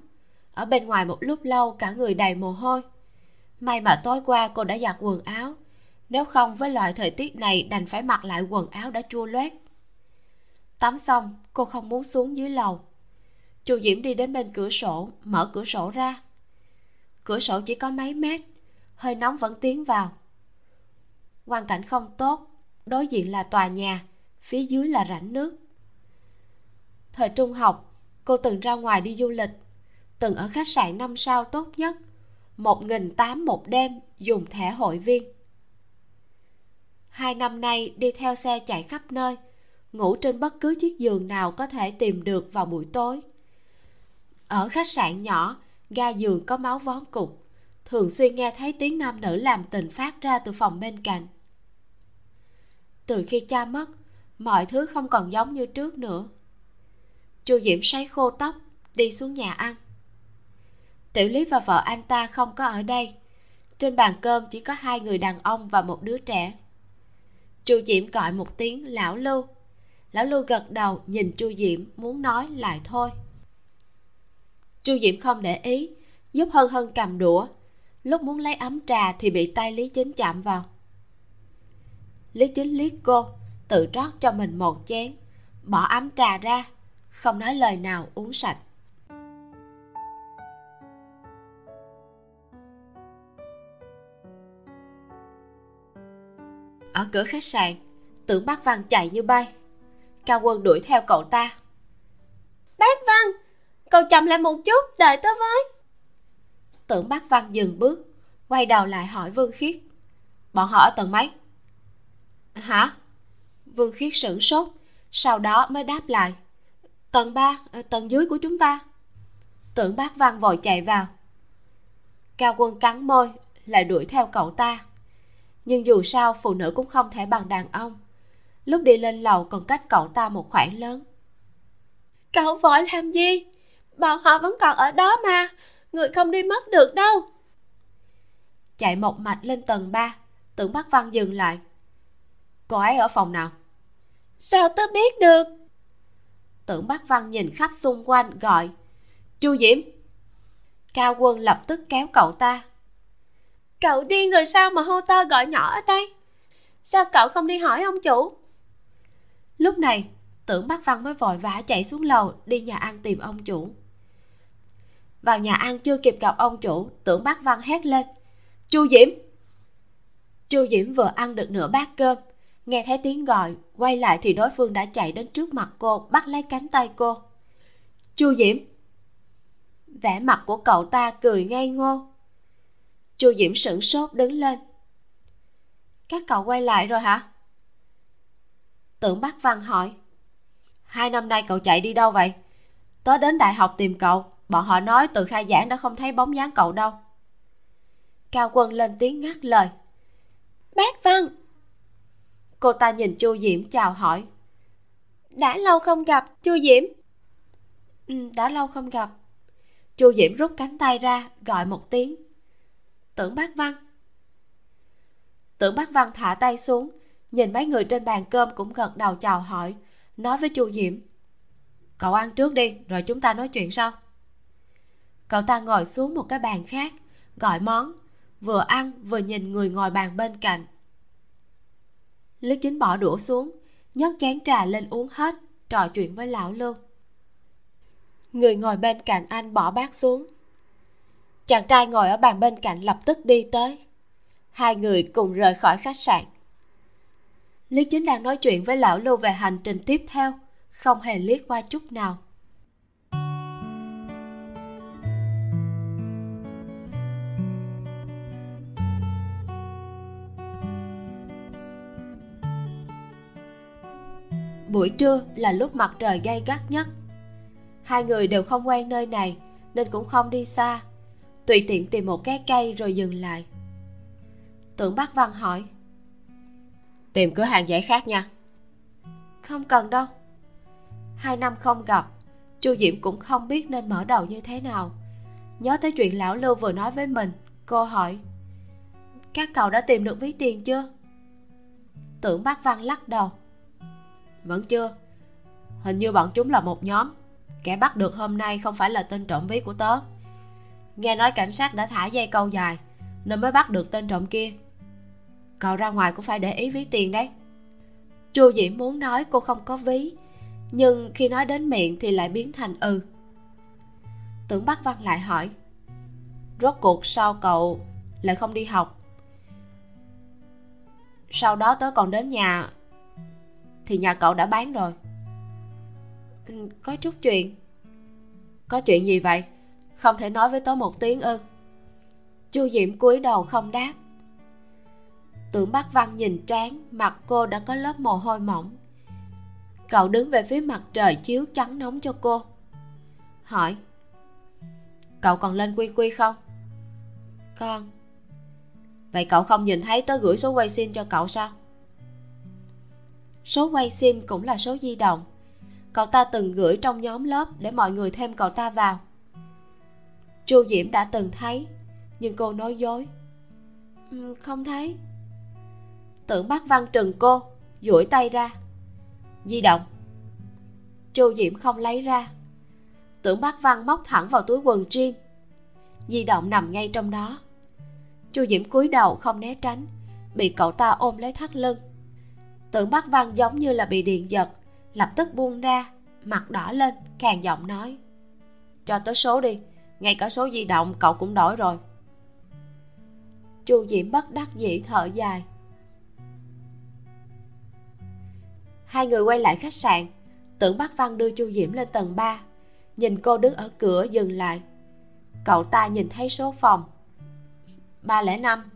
Ở bên ngoài một lúc lâu, cả người đầy mồ hôi. May mà tối qua cô đã giặt quần áo. Nếu không, với loại thời tiết này, đành phải mặc lại quần áo đã chua loét. Tắm xong, cô không muốn xuống dưới lầu. Chu diễm đi đến bên cửa sổ, mở cửa sổ ra. Cửa sổ chỉ có mấy mét, hơi nóng vẫn tiến vào. Quan cảnh không tốt đối diện là tòa nhà, phía dưới là rãnh nước. Thời trung học, cô từng ra ngoài đi du lịch, từng ở khách sạn năm sao tốt nhất, một nghìn tám một đêm dùng thẻ hội viên. Hai năm nay đi theo xe chạy khắp nơi, ngủ trên bất cứ chiếc giường nào có thể tìm được vào buổi tối. Ở khách sạn nhỏ, ga giường có máu vón cục, thường xuyên nghe thấy tiếng nam nữ làm tình phát ra từ phòng bên cạnh từ khi cha mất, mọi thứ không còn giống như trước nữa. Chu diễm sấy khô tóc, đi xuống nhà ăn. Tiểu lý và vợ anh ta không có ở đây. Trên bàn cơm chỉ có hai người đàn ông và một đứa trẻ. Chu diễm gọi một tiếng, lão lưu. Lão lưu gật đầu, nhìn chu diễm, muốn nói lại thôi. Chu diễm không để ý giúp hân hân cầm đũa. Lúc muốn lấy ấm trà thì bị tay lý chính chạm vào lý chính liếc cô tự rót cho mình một chén bỏ ấm trà ra không nói lời nào uống sạch. Ở cửa khách sạn tưởng bác văn chạy như bay. Cao quân đuổi theo cậu ta. Bác văn cậu chậm lại một chút đợi tớ với. Tưởng bác văn dừng bước quay đầu lại hỏi vương khiết. Bọn họ ở tầng mấy hả? Vương khiết sửng sốt sau đó mới đáp lại. Tầng ba ờ, tầng dưới của chúng ta. Tưởng bác văn vội chạy vào. Cao quân cắn môi lại đuổi theo cậu ta. Nhưng dù sao phụ nữ cũng không thể bằng đàn ông. Lúc đi lên lầu còn cách cậu ta một khoảng lớn. Cậu vội làm gì? Bọn họ vẫn còn ở đó mà. Người không đi mất được đâu. Chạy một mạch lên tầng 3 tưởng bác văn dừng lại cô ấy ở phòng nào? Sao tớ biết được? Tưởng bác văn nhìn khắp xung quanh gọi chu diễm. Cao quân lập tức kéo cậu ta. Cậu điên rồi sao mà hô to gọi nhỏ ở đây? Sao cậu không đi hỏi ông chủ? Lúc này tưởng bác văn mới vội vã chạy xuống lầu đi nhà ăn tìm ông chủ. Vào nhà ăn chưa kịp gặp ông chủ tưởng bác văn hét lên chu diễm! Chu diễm vừa ăn được nửa bát cơm nghe thấy tiếng gọi, quay lại thì đối phương đã chạy đến trước mặt cô, bắt lấy cánh tay cô. Chu diễm. Vẻ mặt của cậu ta cười ngây ngô. Chu diễm sửng sốt đứng lên. Các cậu quay lại rồi hả? Tưởng bác văn hỏi. Hai năm nay cậu chạy đi đâu vậy? Tớ đến đại học tìm cậu, bọn họ nói từ khai giảng đã không thấy bóng dáng cậu đâu. Cao quân lên tiếng ngắt lời. Bác văn cô ta nhìn chu diễm chào hỏi. Đã lâu không gặp chu diễm. Ừ, đã lâu không gặp. Chu diễm rút cánh tay ra gọi một tiếng. Tưởng bác văn. Tưởng bác văn thả tay xuống nhìn mấy người trên bàn cơm cũng gật đầu chào hỏi nói với chu diễm. Cậu ăn trước đi rồi chúng ta nói chuyện sau. Cậu ta ngồi xuống một cái bàn khác gọi món vừa ăn vừa nhìn người ngồi bàn bên cạnh lý chính bỏ đũa xuống, nhấc chén trà lên uống hết, trò chuyện với lão lưu người ngồi bên cạnh anh bỏ bát xuống. Chàng trai ngồi ở bàn bên cạnh lập tức đi tới. Hai người cùng rời khỏi khách sạn. Lý chính đang nói chuyện với lão lưu về hành trình tiếp theo, không hề liếc qua chút nào. Buổi trưa là lúc mặt trời gay gắt nhất. Hai người đều không quen nơi này nên cũng không đi xa. Tùy tiện tìm một cái cây rồi dừng lại. Tưởng bác văn hỏi tìm cửa hàng giải khác nha. Không cần đâu. Hai năm không gặp chu diễm cũng không biết nên mở đầu như thế nào. Nhớ tới chuyện lão lưu vừa nói với mình cô hỏi các cậu đã tìm được ví tiền chưa? Tưởng bác văn lắc đầu vẫn chưa? Hình như bọn chúng là một nhóm. Kẻ bắt được hôm nay không phải là tên trộm ví của tớ. Nghe nói cảnh sát đã thả dây câu dài, nên mới bắt được tên trộm kia. Cậu ra ngoài cũng phải để ý ví tiền đấy. Chu diễm muốn nói cô không có ví, nhưng khi nói đến miệng thì lại biến thành ừ. Tưởng bắc văn lại hỏi, rốt cuộc sao cậu lại không đi học? Sau đó tớ còn đến nhà thì nhà cậu đã bán rồi. Ừ, có chút chuyện. Có chuyện gì vậy? Không thể nói với tớ một tiếng ư. Chu diễm cúi đầu không đáp. Tưởng bác văn nhìn trán, mặt cô đã có lớp mồ hôi mỏng. Cậu đứng về phía mặt trời chiếu trắng nóng cho cô. Hỏi, cậu còn lên quy quy không? Con. Vậy cậu không nhìn thấy tớ gửi số quay xin cho cậu sao? Số quay sim cũng là số di động. Cậu ta từng gửi trong nhóm lớp để mọi người thêm cậu ta vào. Chu diễm đã từng thấy, nhưng cô nói dối. Ừ, không thấy. Tưởng bác văn trừng cô, duỗi tay ra. Di động. Chu diễm không lấy ra. Tưởng bác văn móc thẳng vào túi quần jean. Di động nằm ngay trong đó. Chu diễm cúi đầu không né tránh, bị cậu ta ôm lấy thắt lưng tưởng bác văn giống như là bị điện giật, lập tức buông ra, mặt đỏ lên, khàn giọng nói. Cho tới số đi, ngay cả số di động cậu cũng đổi rồi. Chu diễm bất đắc dĩ thở dài. Hai người quay lại khách sạn, tưởng bắc văn đưa chu diễm lên tầng 3 nhìn cô đứng ở cửa dừng lại. Cậu ta nhìn thấy số phòng. 305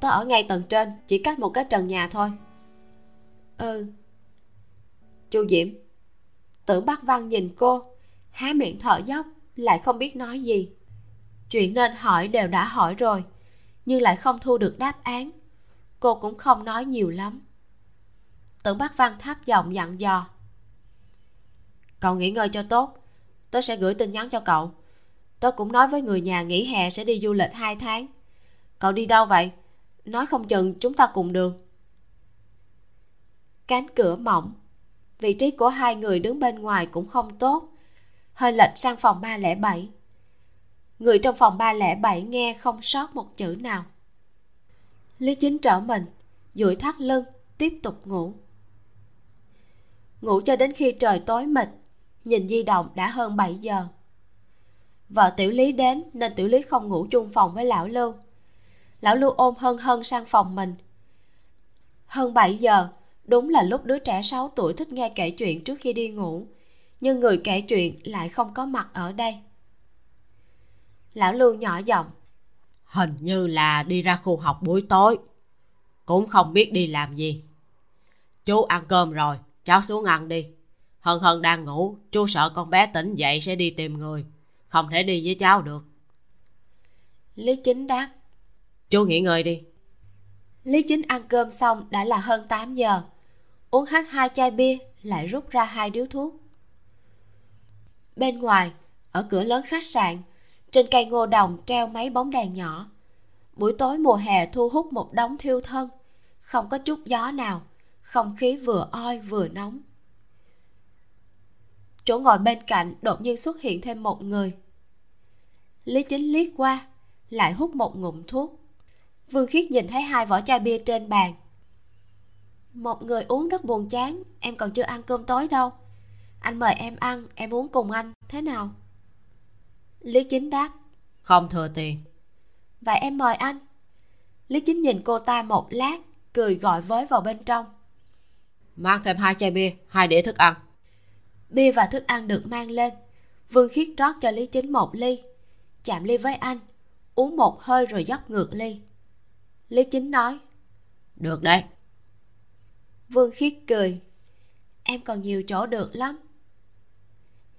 tớ ở ngay tầng trên, chỉ cách một cái trần nhà thôi ừ. Chu diễm tưởng bắc văn nhìn cô, há miệng thở dốc, lại không biết nói gì. Chuyện nên hỏi đều đã hỏi rồi, nhưng lại không thu được đáp án. Cô cũng không nói nhiều lắm. Tưởng bắc văn tháp giọng dặn dò. Cậu nghỉ ngơi cho tốt, tớ sẽ gửi tin nhắn cho cậu. Tớ cũng nói với người nhà nghỉ hè sẽ đi du lịch hai tháng. Cậu đi đâu vậy? Nói không chừng chúng ta cùng đường cánh cửa mỏng. Vị trí của hai người đứng bên ngoài cũng không tốt. Hơi lệch sang phòng 307 người trong phòng 307 nghe không sót một chữ nào. Lý chính trở mình duỗi thắt lưng, tiếp tục ngủ. Ngủ cho đến khi trời tối mịt, nhìn di động đã hơn 7 giờ. Vợ tiểu lý đến nên tiểu lý không ngủ chung phòng với lão lưu. Lão lưu ôm hân hân sang phòng mình. Hơn 7 giờ đúng là lúc đứa trẻ 6 tuổi thích nghe kể chuyện trước khi đi ngủ. Nhưng người kể chuyện lại không có mặt ở đây. Lão lưu nhỏ giọng hình như là đi ra khu học buổi tối. Cũng không biết đi làm gì. Chú ăn cơm rồi cháu xuống ăn đi. Hân hân đang ngủ chú sợ con bé tỉnh dậy sẽ đi tìm người. Không thể đi với cháu được. Lý chính đáp chú nghỉ ngơi đi. Lý chính ăn cơm xong đã là hơn 8 giờ uống hết hai chai bia, lại rút ra hai điếu thuốc. Bên ngoài, ở cửa lớn khách sạn, trên cây ngô đồng treo mấy bóng đèn nhỏ. Buổi tối mùa hè thu hút một đống thiêu thân, không có chút gió nào, không khí vừa oi vừa nóng. Chỗ ngồi bên cạnh đột nhiên xuất hiện thêm một người. Lý chính liếc qua, lại hút một ngụm thuốc. Vương khiết nhìn thấy hai vỏ chai bia trên bàn một người uống rất buồn chán em còn chưa ăn cơm tối đâu. Anh mời em ăn em uống cùng anh. Thế nào? Lý chính đáp. Không thừa tiền. Vậy em mời anh. Lý chính nhìn cô ta một lát cười gọi với vào bên trong. Mang thêm hai chai bia hai đĩa thức ăn. Bia và thức ăn được mang lên. Vương khiết rót cho lý chính một ly. Chạm ly với anh uống một hơi rồi dốc ngược ly. Lý chính nói. Được đấy vương khiết cười. Em còn nhiều chỗ được lắm.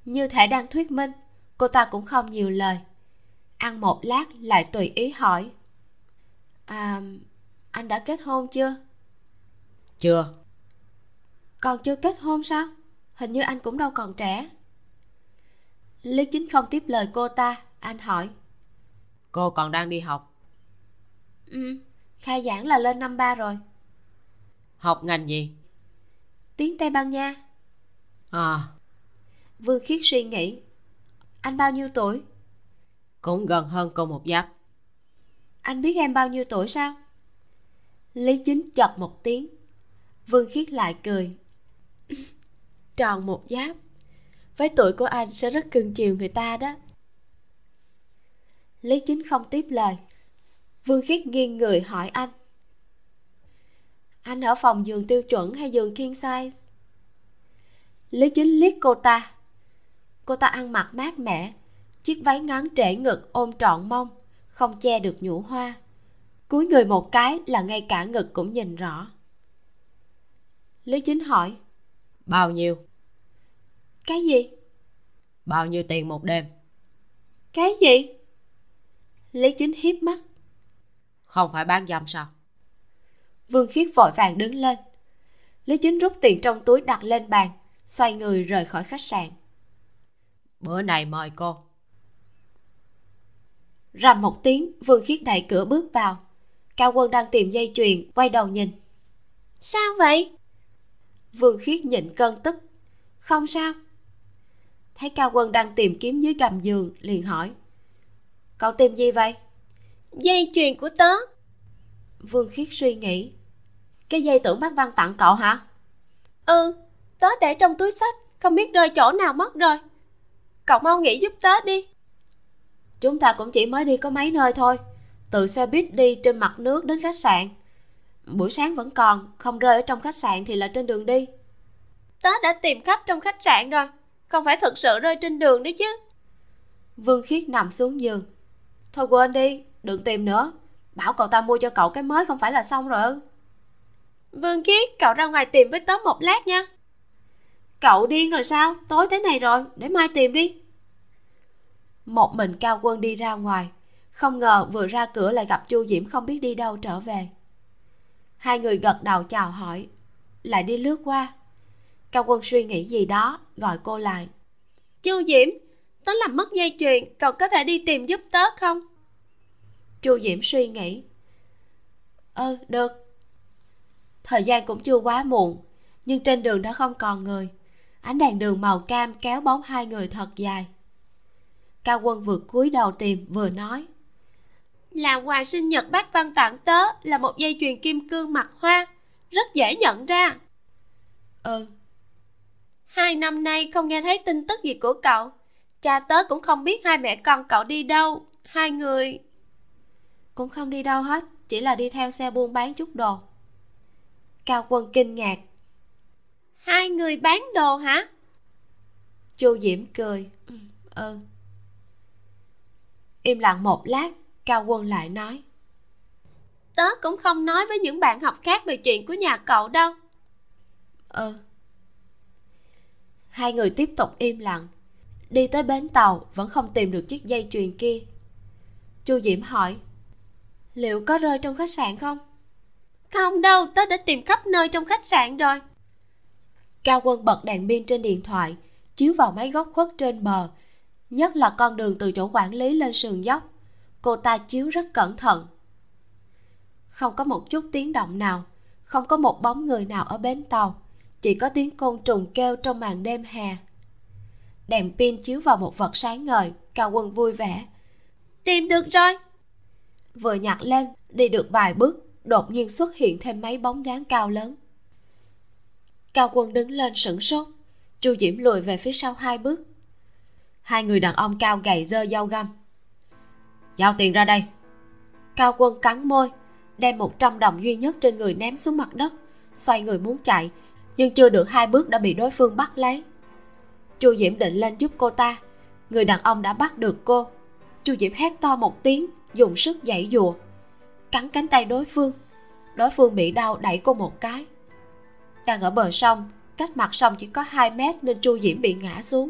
Như thể đang thuyết minh cô ta cũng không nhiều lời. Ăn một lát lại tùy ý hỏi. À anh đã kết hôn chưa? Chưa. Còn chưa kết hôn sao? Hình như anh cũng đâu còn trẻ. Lý chính không tiếp lời cô ta anh hỏi. Cô còn đang đi học. Ừ khai giảng là lên năm ba rồi học ngành gì? Tiếng tây ban nha. À. Vương khiết suy nghĩ anh bao nhiêu tuổi? Cũng gần hơn cô một giáp. Anh biết em bao nhiêu tuổi sao? Lý chính chật một tiếng. Vương khiết lại cười. *laughs* Tròn một giáp. Với tuổi của anh sẽ rất cưng chiều người ta đó. Lý chính không tiếp lời. Vương khiết nghiêng người hỏi anh anh ở phòng giường tiêu chuẩn hay giường king size? Lý chính liếc cô ta. Cô ta ăn mặc mát mẻ chiếc váy ngắn trễ ngực ôm trọn mông không che được nhũ hoa. Cúi người một cái là ngay cả ngực cũng nhìn rõ. Lý chính hỏi bao nhiêu? Cái gì? Bao nhiêu tiền một đêm? Cái gì? Lý chính hiếp mắt. Không phải bán dâm sao vương khiết vội vàng đứng lên. Lý chính rút tiền trong túi đặt lên bàn xoay người rời khỏi khách sạn. Bữa này mời cô. Rầm một tiếng vương khiết đẩy cửa bước vào. Cao quân đang tìm dây chuyền quay đầu nhìn. Sao vậy? Vương khiết nhịn cơn tức. Không sao. Thấy cao quân đang tìm kiếm dưới gầm giường liền hỏi. Cậu tìm gì vậy? Dây chuyền của tớ. Vương khiết suy nghĩ cái dây tưởng bác văn tặng cậu hả? Ừ tớ để trong túi sách không biết rơi chỗ nào mất rồi. Cậu mau nghĩ giúp tớ đi. Chúng ta cũng chỉ mới đi có mấy nơi thôi, từ xe buýt đi trên mặt nước đến khách sạn. Buổi sáng vẫn còn, không rơi ở trong khách sạn thì là trên đường đi. Tớ đã tìm khắp trong khách sạn rồi, không phải thực sự rơi trên đường đấy chứ. Vương khiết nằm xuống giường. Thôi quên đi, đừng tìm nữa. Bảo cậu ta mua cho cậu cái mới không phải là xong rồi ư? Vương khiết cậu ra ngoài tìm với tớ một lát nha. Cậu điên rồi sao? Tối thế này rồi để mai tìm đi. Một mình cao quân đi ra ngoài. Không ngờ vừa ra cửa lại gặp chu diễm không biết đi đâu trở về. Hai người gật đầu chào hỏi lại đi lướt qua. Cao quân suy nghĩ gì đó gọi cô lại. Chu diễm tớ làm mất dây chuyền cậu có thể đi tìm giúp tớ không? Chu diễm suy nghĩ. Ừ, được thời gian cũng chưa quá muộn nhưng trên đường đã không còn người. Ánh đèn đường màu cam kéo bóng hai người thật dài. Cao quân vừa cúi đầu tìm vừa nói là quà sinh nhật bác văn tặng tớ là một dây chuyền kim cương mặt hoa rất dễ nhận ra. Ừ. Hai năm nay không nghe thấy tin tức gì của cậu cha tớ cũng không biết hai mẹ con cậu đi đâu hai người. Cũng không đi đâu hết chỉ là đi theo xe buôn bán chút đồ cao quân kinh ngạc. Hai người bán đồ hả? Chu diễm cười. Ừ, im lặng một lát cao quân lại nói. Tớ cũng không nói với những bạn học khác về chuyện của nhà cậu đâu. Ừ. Hai người tiếp tục im lặng. Đi tới bến tàu vẫn không tìm được chiếc dây chuyền kia. Chu diễm hỏi liệu có rơi trong khách sạn không không đâu tớ đã tìm khắp nơi trong khách sạn rồi. Cao quân bật đèn pin trên điện thoại chiếu vào mấy góc khuất trên bờ. Nhất là con đường từ chỗ quản lý lên sườn dốc cô ta chiếu rất cẩn thận. Không có một chút tiếng động nào không có một bóng người nào ở bến tàu chỉ có tiếng côn trùng kêu trong màn đêm hè. Đèn pin chiếu vào một vật sáng ngời cao quân vui vẻ. Tìm được rồi. Vừa nhặt lên đi được vài bước đột nhiên xuất hiện thêm mấy bóng dáng cao lớn. Cao quân đứng lên sửng sốt. Chu diễm lùi về phía sau hai bước. Hai người đàn ông cao gầy dơ dao găm. Giao tiền ra đây. Cao quân cắn môi, đem một trăm đồng duy nhất trên người ném xuống mặt đất, xoay người muốn chạy, nhưng chưa được hai bước đã bị đối phương bắt lấy. Chu diễm định lên giúp cô ta, người đàn ông đã bắt được cô. Chu diễm hét to một tiếng, dùng sức giãy giụa cắn cánh tay đối phương. Đối phương bị đau đẩy cô một cái. Đang ở bờ sông, cách mặt sông chỉ có 2 mét nên chu diễm bị ngã xuống.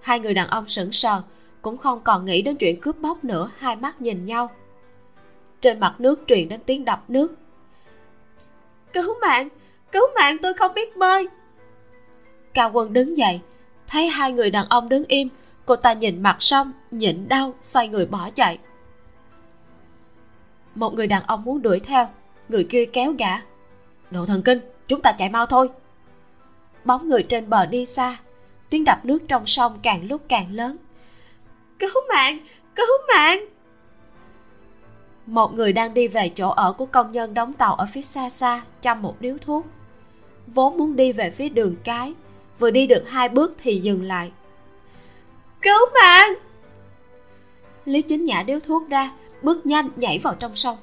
Hai người đàn ông sững sờ, cũng không còn nghĩ đến chuyện cướp bóc nữa, hai mắt nhìn nhau. Trên mặt nước truyền đến tiếng đập nước. Cứu mạng cứu mạng, tôi không biết bơi. Cao quân đứng dậy, thấy hai người đàn ông đứng im. Cô ta nhìn mặt sông, nhịn đau, xoay người bỏ chạy một người đàn ông muốn đuổi theo người kia kéo gã. Đồ thần kinh chúng ta chạy mau thôi. Bóng người trên bờ đi xa tiếng đập nước trong sông càng lúc càng lớn. Cứu mạng cứu mạng. Một người đang đi về chỗ ở của công nhân đóng tàu ở phía xa xa chăm một điếu thuốc. Vốn muốn đi về phía đường cái vừa đi được hai bước thì dừng lại. Cứu mạng. Lý chính nhả điếu thuốc ra bước nhanh nhảy vào trong sông.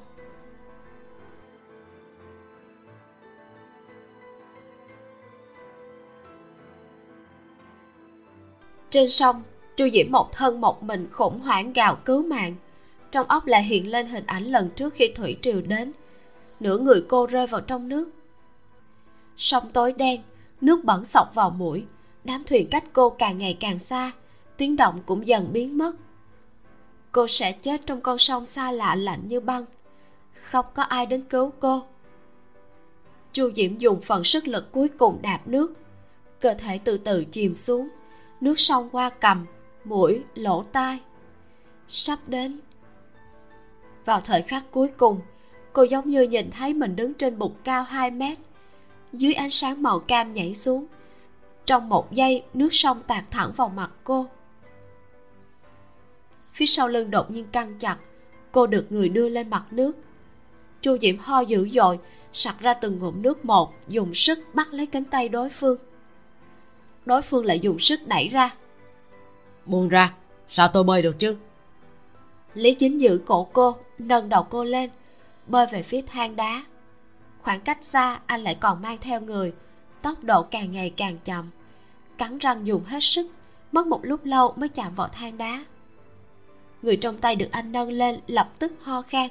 Trên sông, chu diễm một thân một mình khủng hoảng gào cứu mạng. Trong óc lại hiện lên hình ảnh lần trước khi thủy triều đến. Nửa người cô rơi vào trong nước. Sông tối đen, nước bẩn sọc vào mũi. Đám thuyền cách cô càng ngày càng xa, tiếng động cũng dần biến mất cô sẽ chết trong con sông xa lạ lạnh như băng. Không có ai đến cứu cô. Chu diễm dùng phần sức lực cuối cùng đạp nước. Cơ thể từ từ chìm xuống. Nước sông qua cầm, mũi, lỗ tai. Sắp đến. Vào thời khắc cuối cùng, cô giống như nhìn thấy mình đứng trên bục cao 2 mét. Dưới ánh sáng màu cam nhảy xuống. Trong một giây, nước sông tạt thẳng vào mặt cô phía sau lưng đột nhiên căng chặt cô được người đưa lên mặt nước. Chu diễm ho dữ dội sặc ra từng ngụm nước một dùng sức bắt lấy cánh tay đối phương. Đối phương lại dùng sức đẩy ra. Buông ra sao tôi bơi được chứ? Lý chính giữ cổ cô nâng đầu cô lên bơi về phía thang đá. Khoảng cách xa anh lại còn mang theo người tốc độ càng ngày càng chậm. Cắn răng dùng hết sức mất một lúc lâu mới chạm vào than đá người trong tay được anh nâng lên, lập tức ho khan.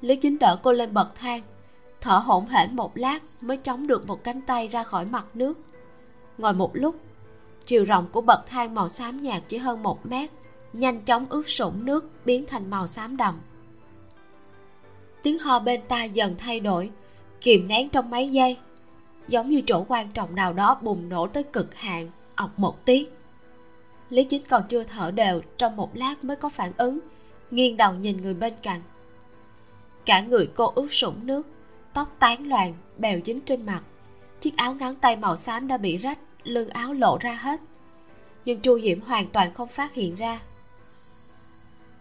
Lý chính đỡ cô lên bậc thang, thở hổn hển một lát mới chống được một cánh tay ra khỏi mặt nước. Ngồi một lúc, chiều rộng của bậc thang màu xám nhạt chỉ hơn một mét, nhanh chóng ướt sũng nước, biến thành màu xám đậm. Tiếng ho bên tai dần thay đổi, kìm nén trong mấy giây, giống như chỗ quan trọng nào đó bùng nổ tới cực hạn, ọc một tiếng lý chính còn chưa thở đều, trong một lát mới có phản ứng, nghiêng đầu nhìn người bên cạnh. Cả người cô ướt sũng nước, tóc tán loạn, bèo dính trên mặt. Chiếc áo ngắn tay màu xám đã bị rách, lưng áo lộ ra hết. Nhưng chu diễm hoàn toàn không phát hiện ra.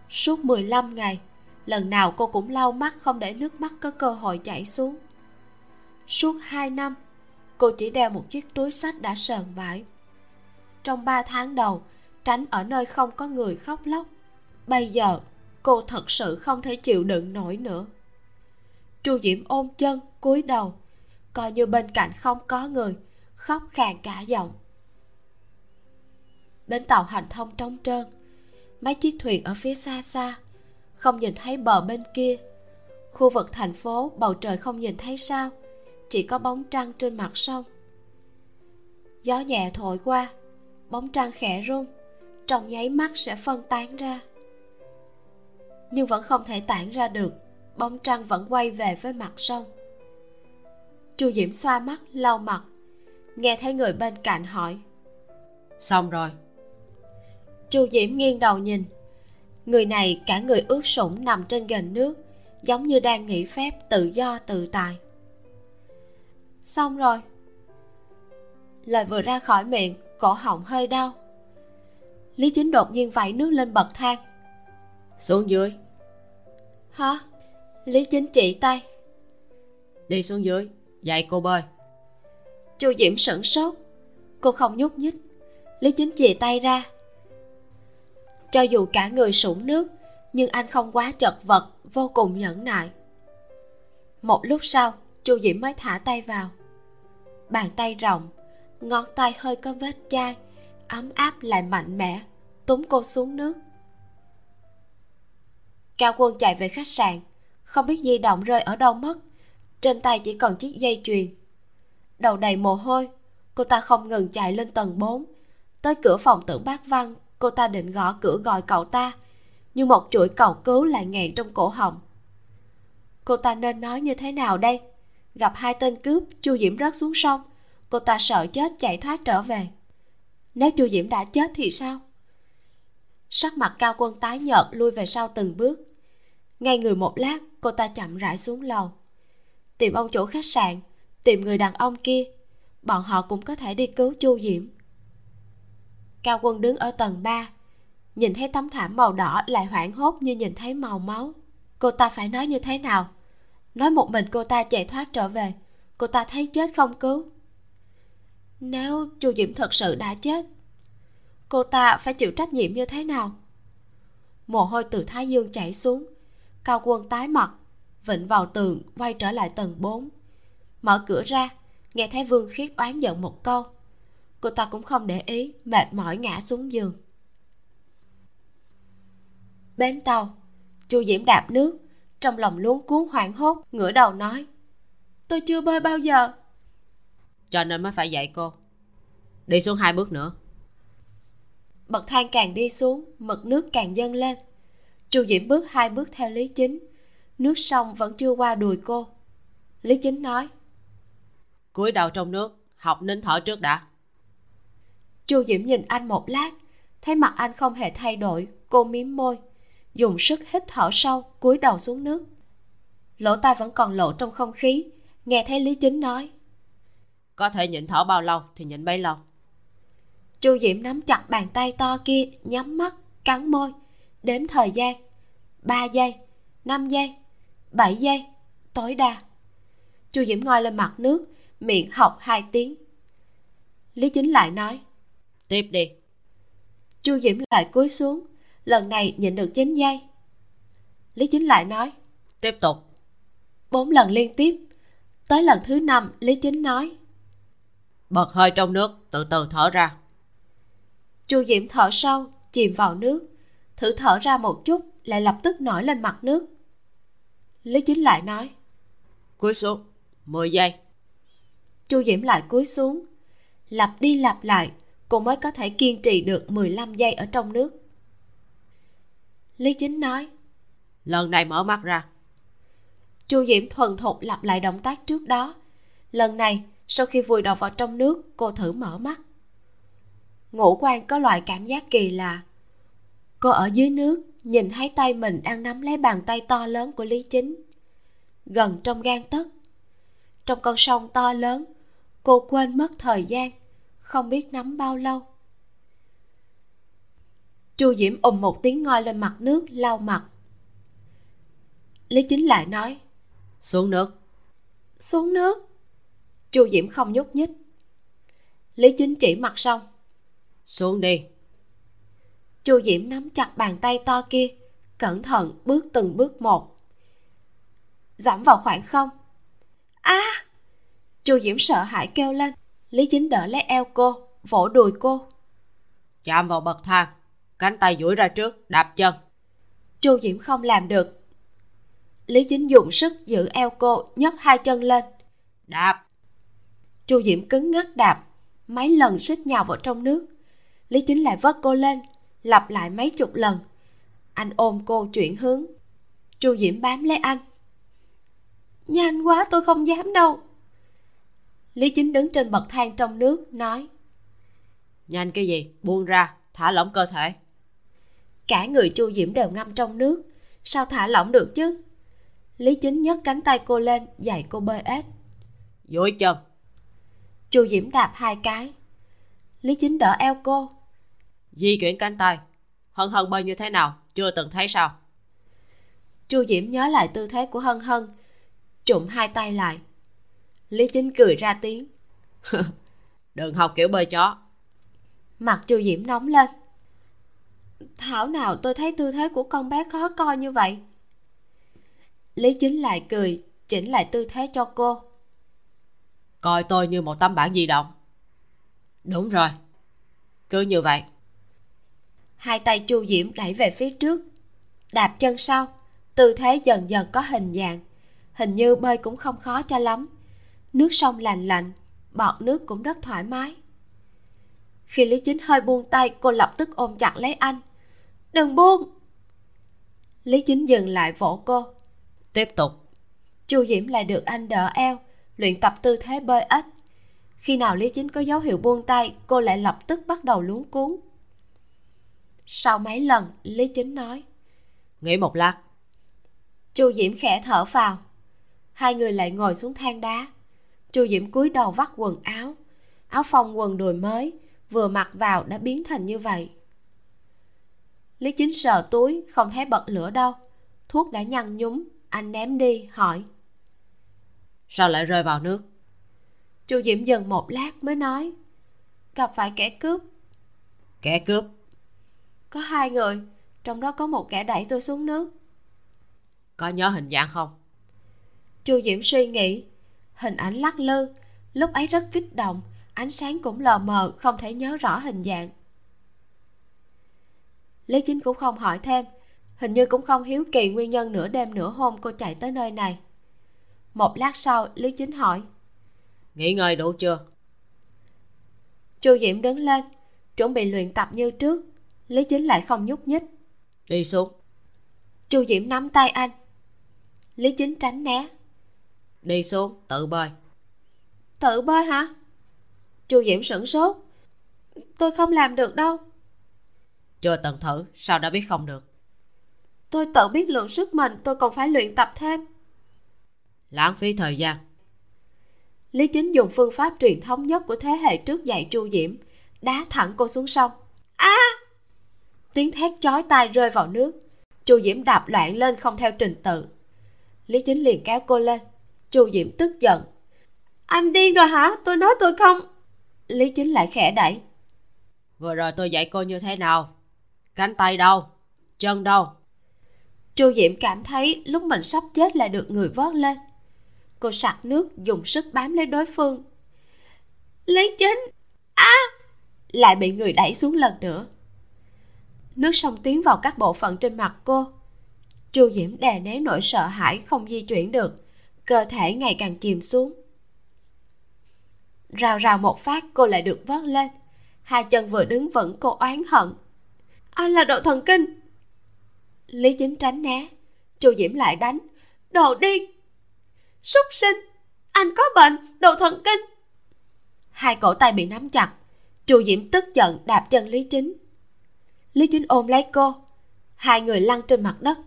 Suốt 15 ngày, lần nào cô cũng lau mắt không để nước mắt có cơ hội chảy xuống. Suốt 2 năm, cô chỉ đeo một chiếc túi sách đã sờn vải. Trong 3 tháng đầu tránh ở nơi không có người khóc lóc. Bây giờ, cô thật sự không thể chịu đựng nổi nữa. Chu diễm ôm chân, cúi đầu, coi như bên cạnh không có người, khóc khàn cả giọng. Đến tàu hành thông trống trơn, mấy chiếc thuyền ở phía xa xa, không nhìn thấy bờ bên kia. Khu vực thành phố, bầu trời không nhìn thấy sao, chỉ có bóng trăng trên mặt sông. Gió nhẹ thổi qua, bóng trăng khẽ rung trong nháy mắt sẽ phân tán ra. Nhưng vẫn không thể tản ra được bóng trăng vẫn quay về với mặt sông. Chu diễm xoa mắt lau mặt nghe thấy người bên cạnh hỏi. Xong rồi. Chu diễm nghiêng đầu nhìn. Người này cả người ướt sũng nằm trên gành nước giống như đang nghỉ phép tự do tự tại. Xong rồi. Lời vừa ra khỏi miệng cổ họng hơi đau lý chính đột nhiên vẩy nước lên bậc thang. Xuống dưới. Hả? Lý chính chỉ tay. Đi xuống dưới. Dạy cô bơi. Chu diễm sửng sốt. Cô không nhúc nhích. Lý chính chìa tay ra. Cho dù cả người sũng nước nhưng anh không quá chật vật vô cùng nhẫn nại. Một lúc sau chu diễm mới thả tay vào. Bàn tay rộng ngón tay hơi có vết chai ấm áp lại mạnh mẽ túm cô xuống nước. Cao quân chạy về khách sạn, không biết di động rơi ở đâu mất, trên tay chỉ còn chiếc dây chuyền. Đầu đầy mồ hôi, cô ta không ngừng chạy lên tầng 4 tới cửa phòng tưởng bác văn, cô ta định gõ cửa gọi cậu ta, nhưng một chuỗi cầu cứu lại nghẹn trong cổ họng. Cô ta nên nói như thế nào đây? Gặp hai tên cướp, chu diễm rớt xuống sông, cô ta sợ chết chạy thoát trở về nếu chu diễm đã chết thì sao? Sắc mặt cao quân tái nhợt lui về sau từng bước. Ngay người một lát, cô ta chậm rãi xuống lầu. Tìm ông chủ khách sạn, tìm người đàn ông kia. Bọn họ cũng có thể đi cứu chu diễm. Cao quân đứng ở tầng 3 nhìn thấy tấm thảm màu đỏ lại hoảng hốt như nhìn thấy màu máu. Cô ta phải nói như thế nào? Nói một mình cô ta chạy thoát trở về, cô ta thấy chết không cứu nếu chu diễm thật sự đã chết, cô ta phải chịu trách nhiệm như thế nào? Mồ hôi từ thái dương chảy xuống, cao quân tái mặt, vịnh vào tường quay trở lại tầng 4 mở cửa ra, nghe thấy vương khiết oán giận một câu. Cô ta cũng không để ý, mệt mỏi ngã xuống giường. Bến tàu, chu diễm đạp nước, trong lòng luống cuốn hoảng hốt, ngửa đầu nói, tôi chưa bơi bao giờ cho nên mới phải dạy cô. Đi xuống hai bước nữa. Bậc thang càng đi xuống mực nước càng dâng lên. Chu diễm bước hai bước theo lý chính. Nước sông vẫn chưa qua đùi cô. Lý chính nói cúi đầu trong nước học nín thở trước đã. Chu diễm nhìn anh một lát thấy mặt anh không hề thay đổi cô miếm môi dùng sức hít thở sâu cúi đầu xuống nước. Lỗ tai vẫn còn lộ trong không khí nghe thấy lý chính nói có thể nhịn thở bao lâu thì nhịn bấy lâu. Chu diễm nắm chặt bàn tay to kia nhắm mắt cắn môi. Đếm thời gian ba giây năm giây bảy giây tối đa. Chu diễm ngoi lên mặt nước miệng học hai tiếng. Lý chính lại nói tiếp đi. Chu diễm lại cúi xuống lần này nhịn được chín giây. Lý chính lại nói tiếp tục. Bốn lần liên tiếp. Tới lần thứ năm lý chính nói bật hơi trong nước từ từ thở ra. Chu diễm thở sâu chìm vào nước. Thử thở ra một chút lại lập tức nổi lên mặt nước. Lý chính lại nói cúi xuống 10 giây. Chu diễm lại cúi xuống. Lặp đi lặp lại cô mới có thể kiên trì được 15 giây ở trong nước. Lý chính nói lần này mở mắt ra. Chu diễm thuần thục lặp lại động tác trước đó. Lần này sau khi vùi đầu vào trong nước cô thử mở mắt. Ngũ quan có loại cảm giác kỳ lạ. Cô ở dưới nước nhìn thấy tay mình đang nắm lấy bàn tay to lớn của lý chính. Gần trong gan tấc trong con sông to lớn cô quên mất thời gian không biết nắm bao lâu. Chu diễm ùm một tiếng ngoi lên mặt nước lau mặt. Lý chính lại nói xuống nước. Xuống nước chu diễm không nhúc nhích. Lý chính chỉ mặt sông xuống đi. Chu diễm nắm chặt bàn tay to kia cẩn thận bước từng bước một. Dẫm vào khoảng không. A! À! chu diễm sợ hãi kêu lên. Lý chính đỡ lấy eo cô vỗ đùi cô. Chạm vào bậc thang. Cánh tay duỗi ra trước đạp chân. Chu diễm không làm được. Lý chính dùng sức giữ eo cô nhấc hai chân lên. Đạp chu diễm cứng ngắc đạp mấy lần suýt nhào vào trong nước. Lý chính lại vớt cô lên lặp lại mấy chục lần. Anh ôm cô chuyển hướng. Chu diễm bám lấy anh. Nhanh quá tôi không dám đâu. Lý chính đứng trên bậc thang trong nước nói. Nhanh cái gì? Buông ra thả lỏng cơ thể. Cả người chu diễm đều ngâm trong nước. Sao thả lỏng được chứ? Lý chính nhấc cánh tay cô lên dạy cô bơi ếch. Duỗi chân chu diễm đạp hai cái. Lý chính đỡ eo cô. Di chuyển cánh tay. Hân hân bơi như thế nào? Chưa từng thấy sao? Chu diễm nhớ lại tư thế của hân hân trụm hai tay lại. Lý chính cười ra tiếng. *laughs* Đừng học kiểu bơi chó. Mặt chu diễm nóng lên. Thảo nào tôi thấy tư thế của con bé khó coi như vậy? Lý chính lại cười chỉnh lại tư thế cho cô coi tôi như một tấm bản di động. Đúng rồi. Cứ như vậy. Hai tay chu diễm đẩy về phía trước. Đạp chân sau tư thế dần dần có hình dạng. Hình như bơi cũng không khó cho lắm. Nước sông lành lạnh bọt nước cũng rất thoải mái. Khi lý chính hơi buông tay cô lập tức ôm chặt lấy anh. Đừng buông! Lý chính dừng lại vỗ cô. Tiếp tục. Chu diễm lại được anh đỡ eo luyện tập tư thế bơi ếch. Khi nào lý chính có dấu hiệu buông tay cô lại lập tức bắt đầu luống cuốn. Sau mấy lần lý chính nói nghỉ một lát. Chu diễm khẽ thở vào. Hai người lại ngồi xuống than đá. Chu diễm cúi đầu vắt quần áo. Áo phông quần đùi mới vừa mặc vào đã biến thành như vậy. Lý chính sờ túi không thấy bật lửa đâu. Thuốc đã nhăn nhúm anh ném đi hỏi sao lại rơi vào nước? Chu diễm dừng một lát mới nói gặp phải kẻ cướp. Kẻ cướp? Có hai người trong đó có một kẻ đẩy tôi xuống nước. Có nhớ hình dạng không? Chu diễm suy nghĩ hình ảnh lắc lư lúc ấy rất kích động ánh sáng cũng lờ mờ không thể nhớ rõ hình dạng. Lý chính cũng không hỏi thêm hình như cũng không hiếu kỳ nguyên nhân nửa đêm nửa hôm cô chạy tới nơi này một lát sau lý chính hỏi. Nghỉ ngơi đủ chưa? Chu diễm đứng lên chuẩn bị luyện tập như trước. Lý chính lại không nhúc nhích. Đi xuống. Chu diễm nắm tay anh. Lý chính tránh né. Đi xuống tự bơi. Tự bơi hả? Chu diễm sửng sốt. Tôi không làm được đâu. Chưa từng thử sao đã biết không được? Tôi tự biết lượng sức mình tôi còn phải luyện tập thêm lãng phí thời gian. Lý chính dùng phương pháp truyền thống nhất của thế hệ trước dạy chu diễm đá thẳng cô xuống sông. A! À! tiếng thét chói tai rơi vào nước. Chu diễm đạp loạn lên không theo trình tự. Lý chính liền kéo cô lên. Chu diễm tức giận. Anh điên rồi hả? Tôi nói tôi không. Lý chính lại khẽ đẩy. Vừa rồi tôi dạy cô như thế nào? Cánh tay đâu? Chân đâu? Chu diễm cảm thấy lúc mình sắp chết lại được người vớt lên cô sặc nước, dùng sức bám lấy đối phương. Lấy chính! A! À! lại bị người đẩy xuống lần nữa. Nước sông tiến vào các bộ phận trên mặt cô. Chu diễm đè nén nỗi sợ hãi không di chuyển được. Cơ thể ngày càng chìm xuống. Rào rào một phát, cô lại được vớt lên. Hai chân vừa đứng vững, cô oán hận. Anh là độ thần kinh! Lý chính tránh né. Chu diễm lại đánh. Đồ điên! Súc sinh, anh có bệnh, đồ thần kinh. Hai cổ tay bị nắm chặt, chu diễm tức giận đạp chân lý chính. Lý chính ôm lấy cô, hai người lăn trên mặt đất.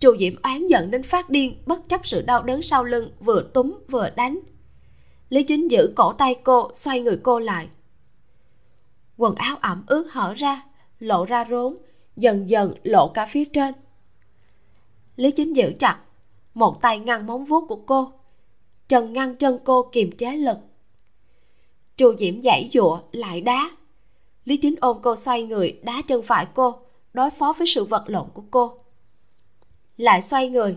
Chu diễm oán giận đến phát điên, bất chấp sự đau đớn sau lưng, vừa túm vừa đánh. Lý chính giữ cổ tay cô, xoay người cô lại. Quần áo ẩm ướt hở ra, lộ ra rốn, dần dần lộ cả phía trên. Lý chính giữ chặt một tay ngăn móng vuốt của cô chân ngăn chân cô kiềm chế lực. Chu diễm giãy giụa, lại đá. Lý chính ôm cô xoay người, đá chân phải cô, đối phó với sự vật lộn của cô. Lại xoay người,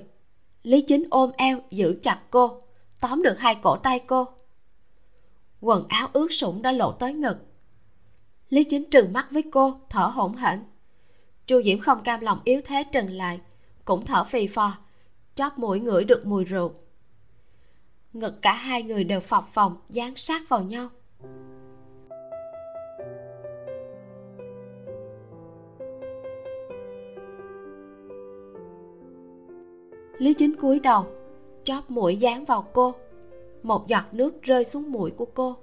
lý chính ôm eo, giữ chặt cô, tóm được hai cổ tay cô. Quần áo ướt sũng đã lộ tới ngực. Lý chính trừng mắt với cô, thở hổn hển. Chu diễm không cam lòng yếu thế trừng lại, cũng thở phì phò chóp mũi ngửi được mùi rượu. Ngực cả hai người đều phập phồng, dán sát vào nhau. Lý chính cúi đầu, chóp mũi dán vào cô. Một giọt nước rơi xuống mũi của cô.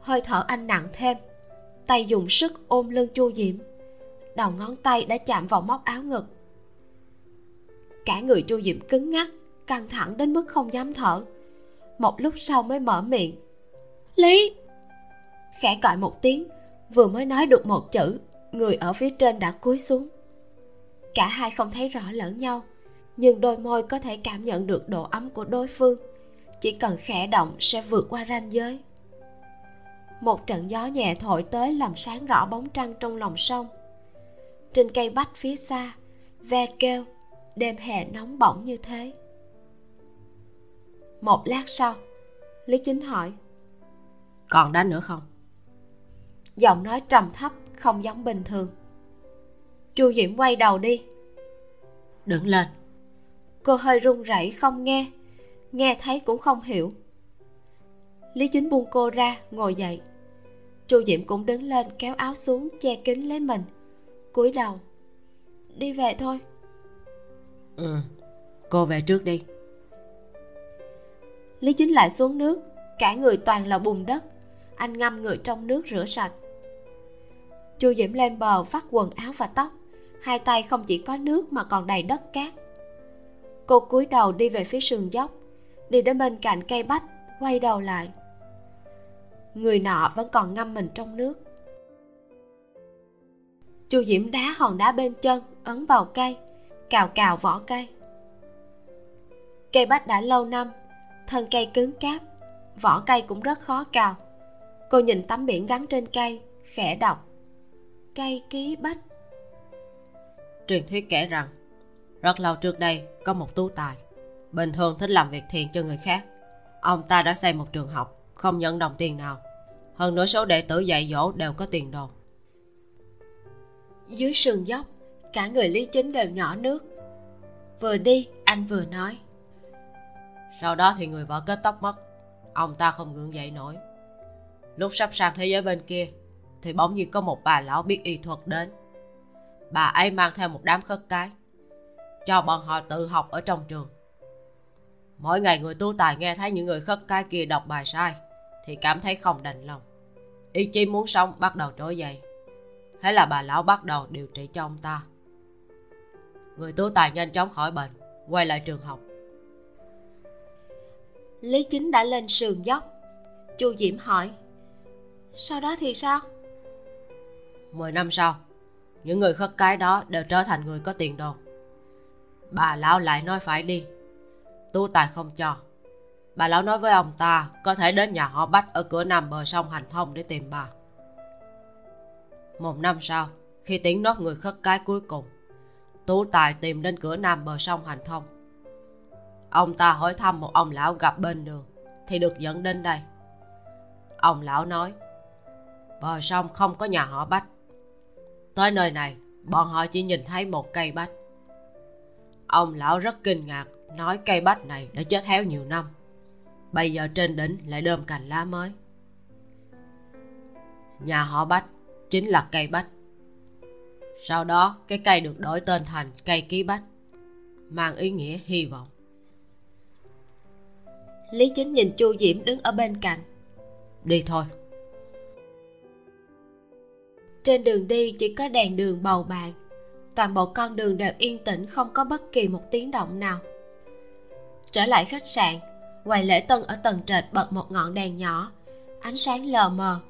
Hơi thở anh nặng thêm, tay dùng sức ôm lưng chu diễm đầu ngón tay đã chạm vào móc áo ngực cả người chu diễm cứng ngắc căng thẳng đến mức không dám thở. Một lúc sau mới mở miệng. Lý! Khẽ gọi một tiếng vừa mới nói được một chữ người ở phía trên đã cúi xuống. Cả hai không thấy rõ lẫn nhau nhưng đôi môi có thể cảm nhận được độ ấm của đối phương. Chỉ cần khẽ động sẽ vượt qua ranh giới. Một trận gió nhẹ thổi tới làm sáng rõ bóng trăng trong lòng sông. Trên cây bách phía xa ve kêu đêm hè nóng bỏng như thế. Một lát sau lý chính hỏi còn đánh nữa không? Giọng nói trầm thấp không giống bình thường. Chu diễm quay đầu đi. Đứng lên. Cô hơi run rẩy không nghe nghe thấy cũng không hiểu. Lý chính buông cô ra ngồi dậy. Chu diễm cũng đứng lên kéo áo xuống che kín lấy mình. Cúi đầu đi về thôi ừ. Cô về trước đi. Lý chính lại xuống nước, cả người toàn là bùn đất. Anh ngâm người trong nước rửa sạch. Chu diễm lên bờ vắt quần áo và tóc. Hai tay không chỉ có nước mà còn đầy đất cát. Cô cúi đầu đi về phía sườn dốc. Đi đến bên cạnh cây bách, quay đầu lại. Người nọ vẫn còn ngâm mình trong nước. Chu diễm đá hòn đá bên chân, ấn vào cây cào cào vỏ cây. Cây bách đã lâu năm thân cây cứng cáp vỏ cây cũng rất khó cào. Cô nhìn tấm biển gắn trên cây khẽ đọc. Cây ký bách. Truyền thuyết kể rằng rất lâu trước đây có một tú tài bình thường thích làm việc thiện cho người khác. Ông ta đã xây một trường học không nhận đồng tiền nào. Hơn nữa số đệ tử dạy dỗ đều có tiền đồ dưới sườn dốc cả người lý chính đều nhỏ nước. Vừa đi, anh vừa nói. Sau đó thì người vợ kết tóc mất, ông ta không gượng dậy nổi. Lúc sắp sang thế giới bên kia, thì bỗng nhiên có một bà lão biết y thuật đến. Bà ấy mang theo một đám khất cái, cho bọn họ tự học ở trong trường. Mỗi ngày người tu tài nghe thấy những người khất cái kia đọc bài sai, thì cảm thấy không đành lòng. Ý chí muốn sống bắt đầu trỗi dậy. Thế là bà lão bắt đầu điều trị cho ông ta người tu tài nhanh chóng khỏi bệnh quay lại trường học. Lý chính đã lên sườn dốc. Chu diễm hỏi sau đó thì sao? Mười năm sau những người khất cái đó đều trở thành người có tiền đồ bà lão lại nói phải đi. Tu tài không cho. Bà lão nói với ông ta có thể đến nhà họ bách ở cửa nằm bờ sông hành thông để tìm bà. Một năm sau khi tiến nốt người khất cái cuối cùng tú tài tìm đến cửa nam bờ sông hành thông. Ông ta hỏi thăm một ông lão gặp bên đường, thì được dẫn đến đây. Ông lão nói, bờ sông không có nhà họ bách. Tới nơi này, bọn họ chỉ nhìn thấy một cây bách. Ông lão rất kinh ngạc, nói cây bách này đã chết héo nhiều năm. Bây giờ trên đỉnh lại đơm cành lá mới. Nhà họ bách chính là cây bách sau đó cái cây được đổi tên thành cây ký bách mang ý nghĩa hy vọng. Lý chính nhìn chu diễm đứng ở bên cạnh. Đi thôi. Trên đường đi chỉ có đèn đường bầu bàn toàn bộ con đường đều yên tĩnh không có bất kỳ một tiếng động nào. Trở lại khách sạn quầy lễ tân ở tầng trệt bật một ngọn đèn nhỏ. Ánh sáng lờ mờ.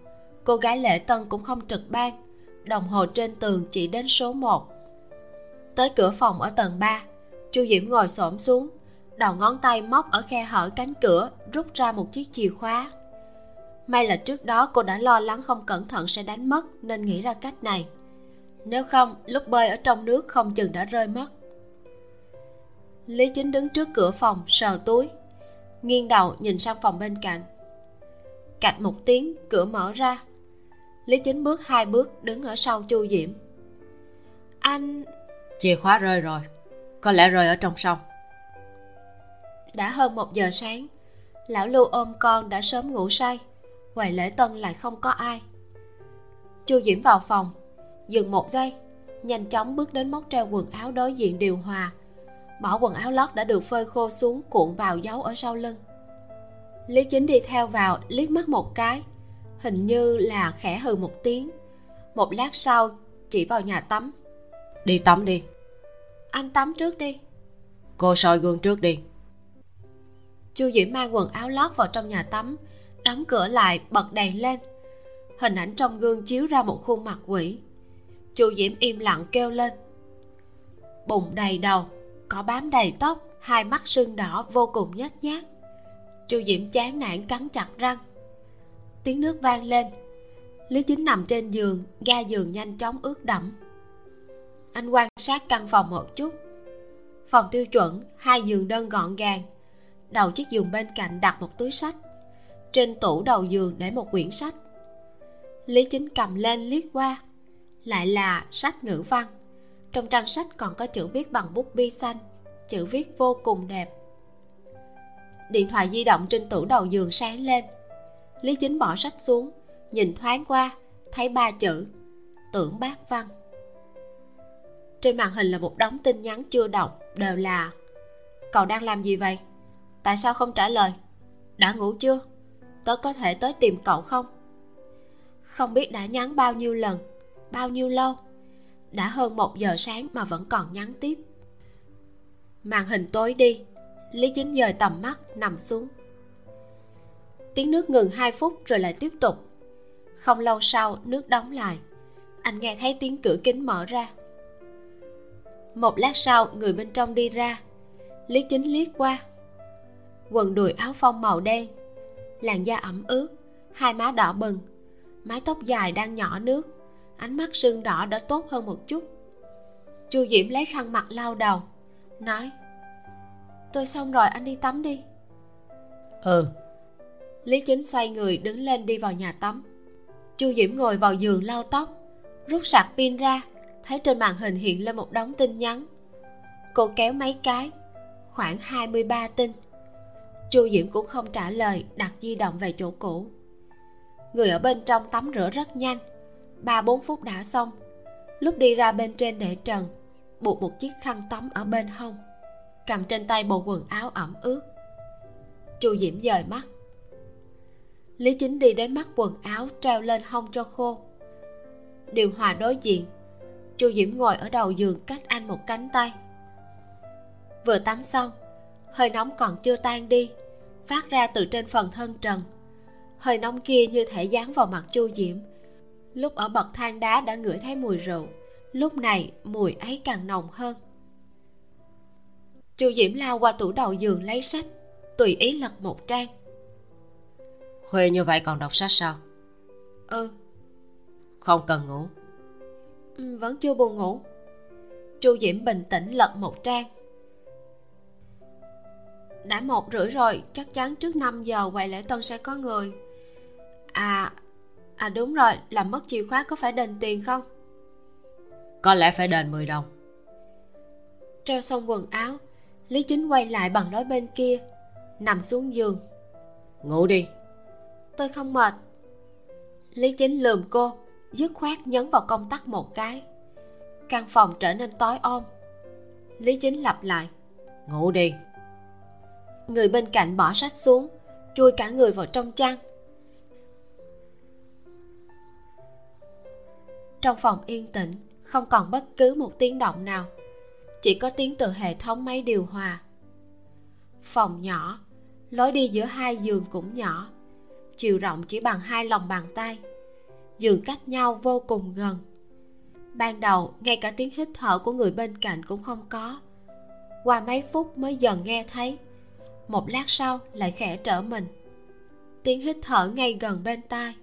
Cô gái lễ tân cũng không trực ban đồng hồ trên tường chỉ đến số 1 tới cửa phòng ở tầng 3 chu diễm ngồi xổm xuống, đầu ngón tay móc ở khe hở cánh cửa, rút ra một chiếc chìa khóa. May là trước đó cô đã lo lắng không cẩn thận sẽ đánh mất, nên nghĩ ra cách này. Nếu không, lúc bơi ở trong nước không chừng đã rơi mất. Lý chính đứng trước cửa phòng, sờ túi, nghiêng đầu nhìn sang phòng bên cạnh. Cạch một tiếng, cửa mở ra lý chính bước hai bước đứng ở sau chu diễm anh chìa khóa rơi rồi. Có lẽ rơi ở trong sông. Đã hơn một giờ sáng lão lưu ôm con đã sớm ngủ say quầy lễ tân lại không có ai. Chu diễm vào phòng dừng một giây nhanh chóng bước đến móc treo quần áo đối diện điều hòa. Bỏ quần áo lót đã được phơi khô xuống cuộn vào giấu ở sau lưng. Lý chính đi theo vào liếc mắt một cái hình như là khẽ hừ một tiếng. Một lát sau chỉ vào nhà tắm. Đi tắm đi. Anh tắm trước đi. Cô soi gương trước đi. Chu diễm mang quần áo lót vào trong nhà tắm đóng cửa lại bật đèn lên. Hình ảnh trong gương chiếu ra một khuôn mặt quỷ. Chu diễm im lặng kêu lên. Bụng đầy đầu có bám đầy tóc hai mắt sưng đỏ vô cùng nhếch nhác. Chu diễm chán nản cắn chặt răng tiếng nước vang lên. Lý chính nằm trên giường, ga giường nhanh chóng ướt đẫm. Anh quan sát căn phòng một chút. Phòng tiêu chuẩn, hai giường đơn gọn gàng. Đầu chiếc giường bên cạnh đặt một túi sách. Trên tủ đầu giường để một quyển sách. Lý chính cầm lên liếc qua. Lại là sách ngữ văn. Trong trang sách còn có chữ viết bằng bút bi xanh. Chữ viết vô cùng đẹp. Điện thoại di động trên tủ đầu giường sáng lên lý chính bỏ sách xuống, nhìn thoáng qua, thấy ba chữ, tưởng bác văn. Trên màn hình là một đống tin nhắn chưa đọc, đều là, cậu đang làm gì vậy? Tại sao không trả lời? Đã ngủ chưa? Tớ có thể tới tìm cậu không? Không biết đã nhắn bao nhiêu lần, bao nhiêu lâu, đã hơn một giờ sáng mà vẫn còn nhắn tiếp. Màn hình tối đi, lý chính dời tầm mắt nằm xuống tiếng nước ngừng hai phút rồi lại tiếp tục. Không lâu sau, nước đóng lại. Anh nghe thấy tiếng cửa kính mở ra. Một lát sau, người bên trong đi ra. Lý chính liếc qua. Quần đùi áo phong màu đen. Làn da ẩm ướt. Hai má đỏ bừng. Mái tóc dài đang nhỏ nước. Ánh mắt sưng đỏ đã tốt hơn một chút. Chu diễm lấy khăn mặt lau đầu, nói, tôi xong rồi, anh đi tắm đi. Ừ lý chính xoay người đứng lên đi vào nhà tắm. Chu diễm ngồi vào giường lau tóc, rút sạc pin ra, thấy trên màn hình hiện lên một đống tin nhắn. Cô kéo mấy cái, khoảng 23 tin. Chu diễm cũng không trả lời, đặt di động về chỗ cũ. Người ở bên trong tắm rửa rất nhanh, ba bốn phút đã xong. Lúc đi ra bên trên để trần, buộc một chiếc khăn tắm ở bên hông, cầm trên tay bộ quần áo ẩm ướt. Chu diễm dời mắt lý chính đi đến mắt quần áo treo lên hông cho khô. Điều hòa đối diện, chu diễm ngồi ở đầu giường cách anh một cánh tay. Vừa tắm xong, hơi nóng còn chưa tan đi, phát ra từ trên phần thân trần. Hơi nóng kia như thể dán vào mặt chu diễm. Lúc ở bậc thang đá đã ngửi thấy mùi rượu, lúc này mùi ấy càng nồng hơn. Chu diễm lao qua tủ đầu giường lấy sách, tùy ý lật một trang khuya như vậy còn đọc sách sao? Ừ. Không cần ngủ. Ừ, vẫn chưa buồn ngủ. Chu diễm bình tĩnh lật một trang. Đã một rưỡi rồi chắc chắn trước 5 giờ quầy lễ tân sẽ có người. À à đúng rồi làm mất chìa khóa có phải đền tiền không? Có lẽ phải đền 10 đồng. Treo xong quần áo lý chính quay lại bằng lối bên kia nằm xuống giường. Ngủ đi tôi không mệt. Lý chính lườm cô, dứt khoát nhấn vào công tắc một cái. Căn phòng trở nên tối om. Lý chính lặp lại, ngủ đi. Người bên cạnh bỏ sách xuống, chui cả người vào trong chăn. Trong phòng yên tĩnh, không còn bất cứ một tiếng động nào, chỉ có tiếng từ hệ thống máy điều hòa. Phòng nhỏ, lối đi giữa hai giường cũng nhỏ chiều rộng chỉ bằng hai lòng bàn tay giường cách nhau vô cùng gần. Ban đầu, ngay cả tiếng hít thở của người bên cạnh cũng không có. Qua mấy phút mới dần nghe thấy, một lát sau lại khẽ trở mình. Tiếng hít thở ngay gần bên tai.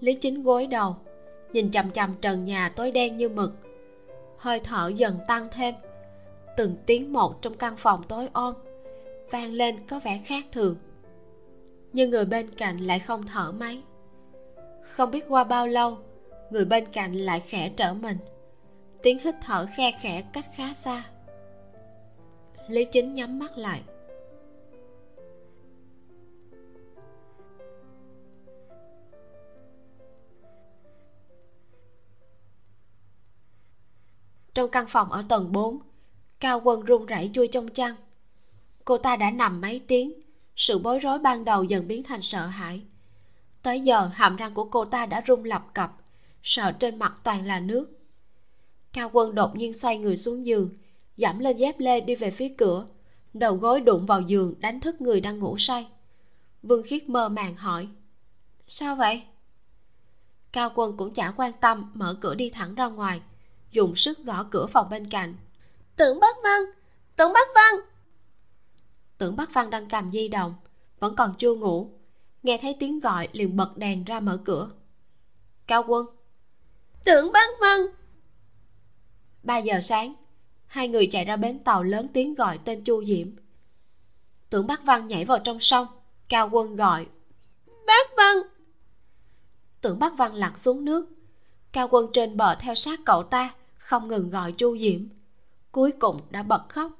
Lý chính gối đầu, nhìn chằm chằm trần nhà tối đen như mực. Hơi thở dần tăng thêm, từng tiếng một trong căn phòng tối ôm vang lên có vẻ khác thường nhưng người bên cạnh lại không thở máy. Không biết qua bao lâu, người bên cạnh lại khẽ trở mình. Tiếng hít thở khe khẽ cách khá xa. Lý chính nhắm mắt lại. Trong căn phòng ở tầng 4 cao quân run rẩy chui trong chăn. Cô ta đã nằm mấy tiếng sự bối rối ban đầu dần biến thành sợ hãi. Tới giờ, hàm răng của cô ta đã rung lập cập, sợ trên mặt toàn là nước. Cao quân đột nhiên xoay người xuống giường giảm lên dép lê đi về phía cửa, đầu gối đụng vào giường đánh thức người đang ngủ say. Vương khiết mơ màng hỏi, sao vậy? Cao quân cũng chả quan tâm, mở cửa đi thẳng ra ngoài, dùng sức gõ cửa phòng bên cạnh. Tưởng bắc văn tưởng bắc văn tưởng Bác văn đang cầm di động, vẫn còn chưa ngủ. Nghe thấy tiếng gọi liền bật đèn ra mở cửa. Cao quân. Tưởng Bác văn. Ba giờ sáng, hai người chạy ra bến tàu lớn tiếng gọi tên chu diễm tưởng Bác văn nhảy vào trong sông, cao quân gọi bác văn. Tưởng Bác văn lặn xuống nước. Cao quân trên bờ theo sát cậu ta, không ngừng gọi chu diễm cuối cùng đã bật khóc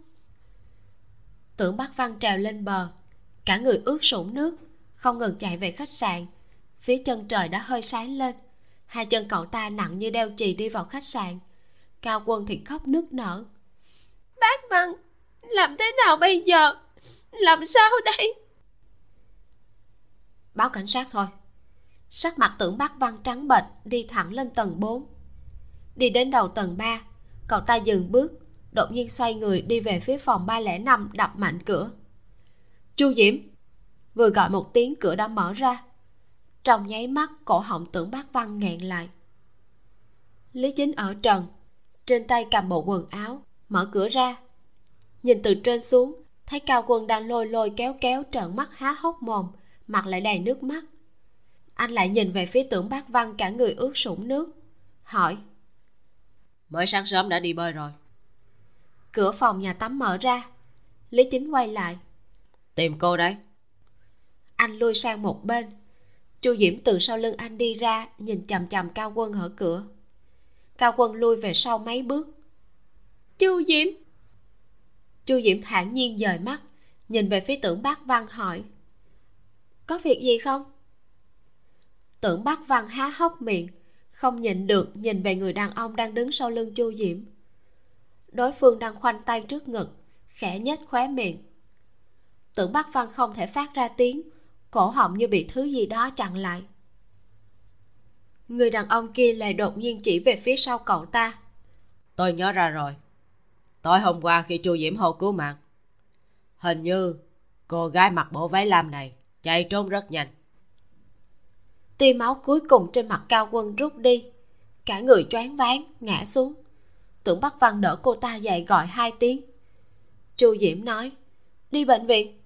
tưởng bắc văn trèo lên bờ. Cả người ướt sũng nước không ngừng chạy về khách sạn. Phía chân trời đã hơi sáng lên. Hai chân cậu ta nặng như đeo chì đi vào khách sạn. Cao quân thì khóc nức nở. Bác văn làm thế nào bây giờ? Làm sao đây? Báo cảnh sát thôi. Sắc mặt tưởng bác văn trắng bệch đi thẳng lên tầng 4 đi đến đầu tầng 3 cậu ta dừng bước đột nhiên xoay người đi về phía phòng 305 đập mạnh cửa. Chu diễm, vừa gọi một tiếng cửa đã mở ra. Trong nháy mắt, cổ họng tưởng bác văn nghẹn lại. Lý chính ở trần, trên tay cầm bộ quần áo, mở cửa ra. Nhìn từ trên xuống, thấy cao quân đang lôi lôi kéo kéo trợn mắt há hốc mồm, mặt lại đầy nước mắt. Anh lại nhìn về phía tưởng bác văn cả người ướt sũng nước, hỏi. Mới sáng sớm đã đi bơi rồi cửa phòng nhà tắm mở ra. Lý chính quay lại. Tìm cô đấy. Anh lui sang một bên. Chu diễm từ sau lưng anh đi ra nhìn chằm chằm cao quân ở cửa. Cao quân lui về sau mấy bước. Chu diễm! Chu diễm thản nhiên dời mắt nhìn về phía tưởng bác văn hỏi. Có việc gì không? Tưởng bác văn há hốc miệng không nhịn được nhìn về người đàn ông đang đứng sau lưng chu diễm đối phương đang khoanh tay trước ngực khẽ nhếch khóe miệng. Tưởng bác văn không thể phát ra tiếng cổ họng như bị thứ gì đó chặn lại. Người đàn ông kia lại đột nhiên chỉ về phía sau cậu ta. Tôi nhớ ra rồi. Tối hôm qua khi chu diễm hô cứu mạng hình như cô gái mặc bộ váy lam này chạy trốn rất nhanh. Tia máu cuối cùng trên mặt cao quân rút đi cả người choáng váng ngã xuống tưởng bắc văn đỡ cô ta dậy gọi hai tiếng. Chu diễm nói, đi bệnh viện.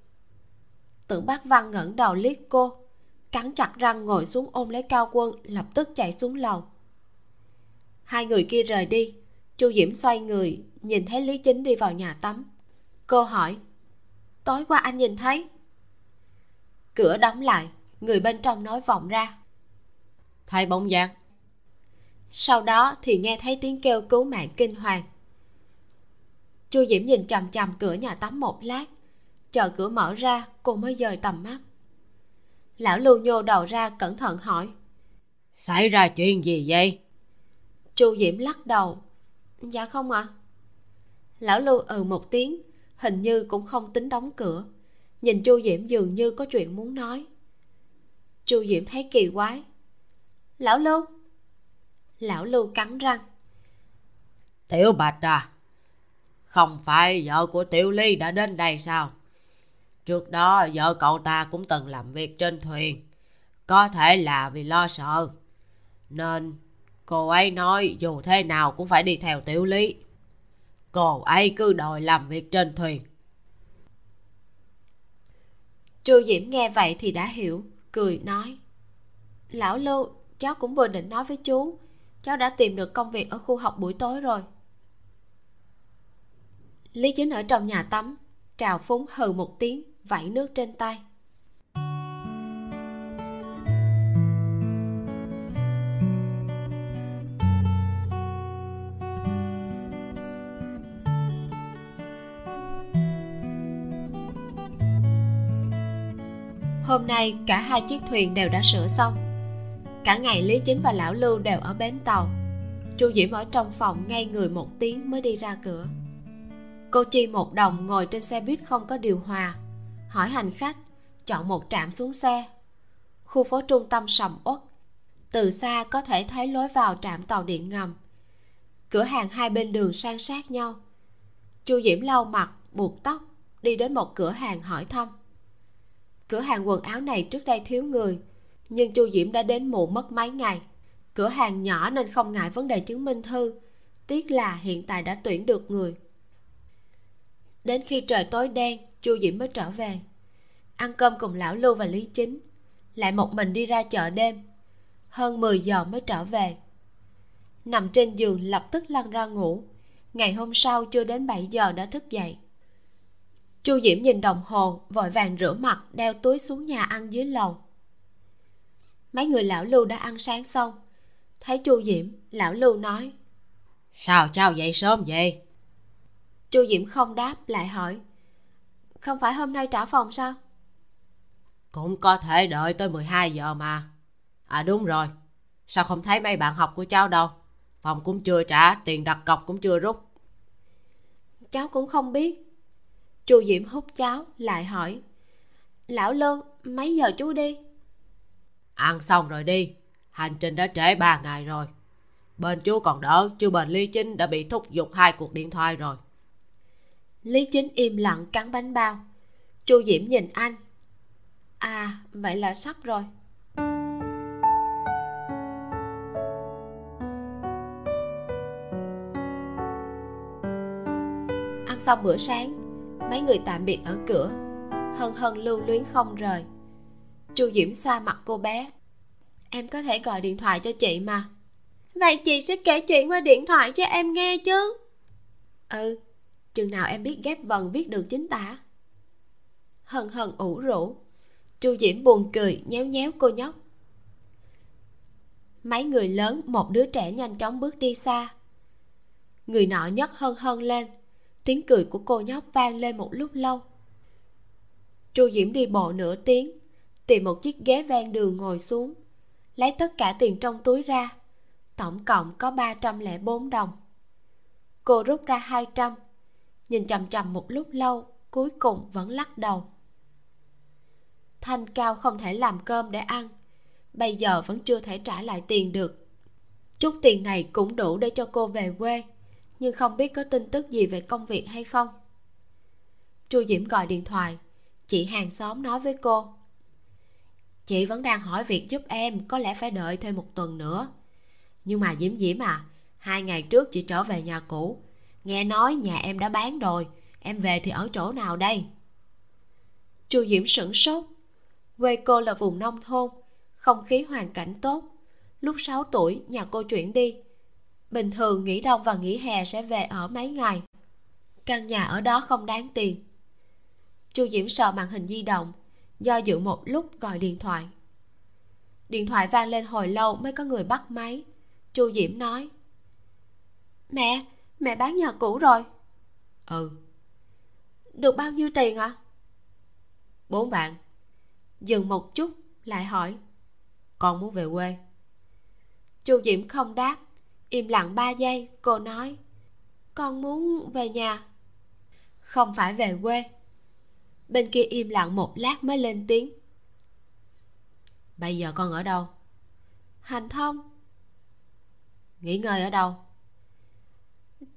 Tưởng bác văn ngẩng đầu liếc cô, cắn chặt răng ngồi xuống ôm lấy cao quân, lập tức chạy xuống lầu. Hai người kia rời đi, chu diễm xoay người, nhìn thấy lý chính đi vào nhà tắm. Cô hỏi, tối qua anh nhìn thấy? Cửa đóng lại, người bên trong nói vọng ra thay bóng dáng sau đó thì nghe thấy tiếng kêu cứu mạng kinh hoàng. Chu diễm nhìn chằm chằm cửa nhà tắm một lát. Chờ cửa mở ra cô mới dời tầm mắt. Lão lưu nhô đầu ra cẩn thận hỏi xảy ra chuyện gì vậy? Chu diễm lắc đầu dạ không ạ. À. lão lưu ừ một tiếng hình như cũng không tính đóng cửa. Nhìn chu diễm dường như có chuyện muốn nói. Chu diễm thấy kỳ quái lão lưu lão lưu cắn răng. Tiểu bạch à không phải vợ của tiểu ly đã đến đây sao? Trước đó vợ cậu ta cũng từng làm việc trên thuyền có thể là vì lo sợ. Nên cô ấy nói dù thế nào cũng phải đi theo tiểu lý cô ấy cứ đòi làm việc trên thuyền. Chu diễm nghe vậy thì đã hiểu cười nói lão lưu cháu cũng vừa định nói với chú cháu đã tìm được công việc ở khu học buổi tối rồi. Lý chính ở trong nhà tắm, trào phúng hừ một tiếng vẩy nước trên tay. Hôm nay cả hai chiếc thuyền đều đã sửa xong cả ngày lý chính và lão lưu đều ở bến tàu. Chu diễm ở trong phòng ngay người một tiếng mới đi ra cửa. Cô chi một đồng ngồi trên xe buýt không có điều hòa. Hỏi hành khách, chọn một trạm xuống xe. Khu phố trung tâm sầm uất. Từ xa có thể thấy lối vào trạm tàu điện ngầm. Cửa hàng hai bên đường san sát nhau. Chu diễm lau mặt, buộc tóc, đi đến một cửa hàng hỏi thăm. Cửa hàng quần áo này trước đây thiếu người nhưng chu diễm đã đến muộn mất mấy ngày. Cửa hàng nhỏ nên không ngại vấn đề chứng minh thư. Tiếc là hiện tại đã tuyển được người. Đến khi trời tối đen, chu diễm mới trở về. Ăn cơm cùng lão lưu và lý chính. Lại một mình đi ra chợ đêm. Hơn 10 giờ mới trở về. Nằm trên giường lập tức lăn ra ngủ. Ngày hôm sau chưa đến 7 giờ đã thức dậy. Chu diễm nhìn đồng hồ, vội vàng rửa mặt, đeo túi xuống nhà ăn dưới lầu mấy người lão lưu đã ăn sáng xong. Thấy chu diễm lão lưu nói. Sao cháu dậy sớm vậy? Chu diễm không đáp lại hỏi. Không phải hôm nay trả phòng sao? Cũng có thể đợi tới 12 giờ mà. À đúng rồi. Sao không thấy mấy bạn học của cháu đâu? Phòng cũng chưa trả tiền đặt cọc cũng chưa rút. Cháu cũng không biết. Chu diễm hút cháo lại hỏi. Lão lương mấy giờ chú đi ăn xong rồi đi. Hành trình đã trễ ba ngày rồi. Bên chú còn đỡ, chứ bên lý chính đã bị thúc giục hai cuộc điện thoại rồi. Lý chính im lặng cắn bánh bao. Chu diễm nhìn anh. À vậy là sắp rồi. Ăn xong bữa sáng, mấy người tạm biệt ở cửa. Hân hân lưu luyến không rời chu diễm xoa mặt cô bé. Em có thể gọi điện thoại cho chị mà. Vậy chị sẽ kể chuyện qua điện thoại cho em nghe chứ. Ừ chừng nào em biết ghép vần viết được chính tả. Hân hân ủ rũ. Chu diễm buồn cười nhéo nhéo cô nhóc. Mấy người lớn một đứa trẻ nhanh chóng bước đi xa. Người nọ nhấc hân hân lên. Tiếng cười của cô nhóc vang lên một lúc lâu. Chu diễm đi bộ nửa tiếng tìm một chiếc ghế ven đường ngồi xuống, lấy tất cả tiền trong túi ra, tổng cộng có ba trăm lẻ bốn đồng. Cô rút ra hai trăm, nhìn chằm chằm một lúc lâu, cuối cùng vẫn lắc đầu. Thanh cao không thể làm cơm để ăn, bây giờ vẫn chưa thể trả lại tiền được. Chút tiền này cũng đủ để cho cô về quê, nhưng không biết có tin tức gì về công việc hay không. Chu diễm gọi điện thoại, chị hàng xóm nói với cô chị vẫn đang hỏi việc giúp em, có lẽ phải đợi thêm một tuần nữa. Nhưng mà diễm diễm à hai ngày trước chị trở về nhà cũ. Nghe nói nhà em đã bán rồi, em về thì ở chỗ nào đây? Chu diễm sửng sốt. Quê cô là vùng nông thôn, không khí hoàn cảnh tốt. Lúc 6 tuổi, nhà cô chuyển đi. Bình thường nghỉ đông và nghỉ hè sẽ về ở mấy ngày. Căn nhà ở đó không đáng tiền. Chu diễm sờ màn hình di động do dự một lúc gọi điện thoại. Điện thoại vang lên hồi lâu mới có người bắt máy. Chu diễm nói, mẹ mẹ bán nhà cũ rồi. Ừ. Được bao nhiêu tiền ạ? À? bốn vạn. Dừng một chút, lại hỏi, con muốn về quê. Chu diễm không đáp. Im lặng ba giây, cô nói, con muốn về nhà. Không phải về quê bên kia im lặng một lát mới lên tiếng. Bây giờ con ở đâu? Hành thông. Nghỉ ngơi ở đâu?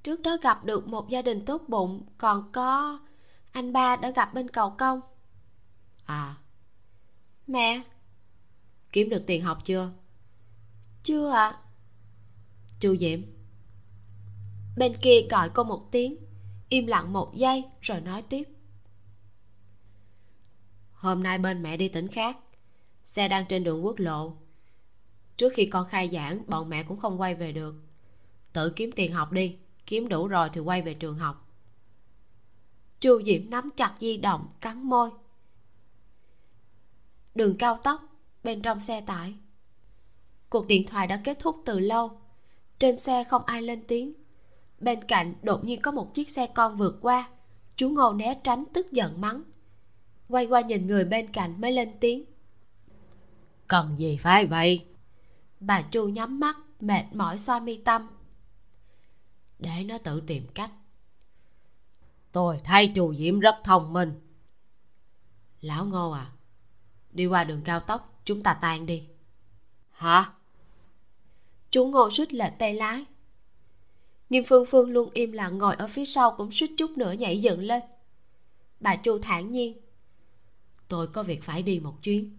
Trước đó gặp được một gia đình tốt bụng còn có anh ba đã gặp bên cầu công. À. Mẹ. Kiếm được tiền học chưa? Chưa ạ. À. chu diễm bên kia gọi cô một tiếng im lặng một giây rồi nói tiếp hôm nay bên mẹ đi tỉnh khác. Xe đang trên đường quốc lộ. Trước khi con khai giảng, bọn mẹ cũng không quay về được. Tự kiếm tiền học đi, kiếm đủ rồi thì quay về trường học. Chu diễm nắm chặt di động, cắn môi. Đường cao tốc, bên trong xe tải. Cuộc điện thoại đã kết thúc từ lâu. Trên xe không ai lên tiếng. Bên cạnh đột nhiên có một chiếc xe con vượt qua. Chú ngô né tránh tức giận mắng quay qua nhìn người bên cạnh mới lên tiếng. Cần gì phải vậy? Bà chu nhắm mắt mệt mỏi xoa mi tâm. Để nó tự tìm cách. Tôi thấy chu diễm rất thông minh. Lão ngô à đi qua đường cao tốc chúng ta tan đi. Hả? Chú ngô suýt lệch tay lái. Nghiêm phương phương luôn im lặng ngồi ở phía sau cũng suýt chút nữa nhảy dựng lên. Bà chu thản nhiên tôi có việc phải đi một chuyến.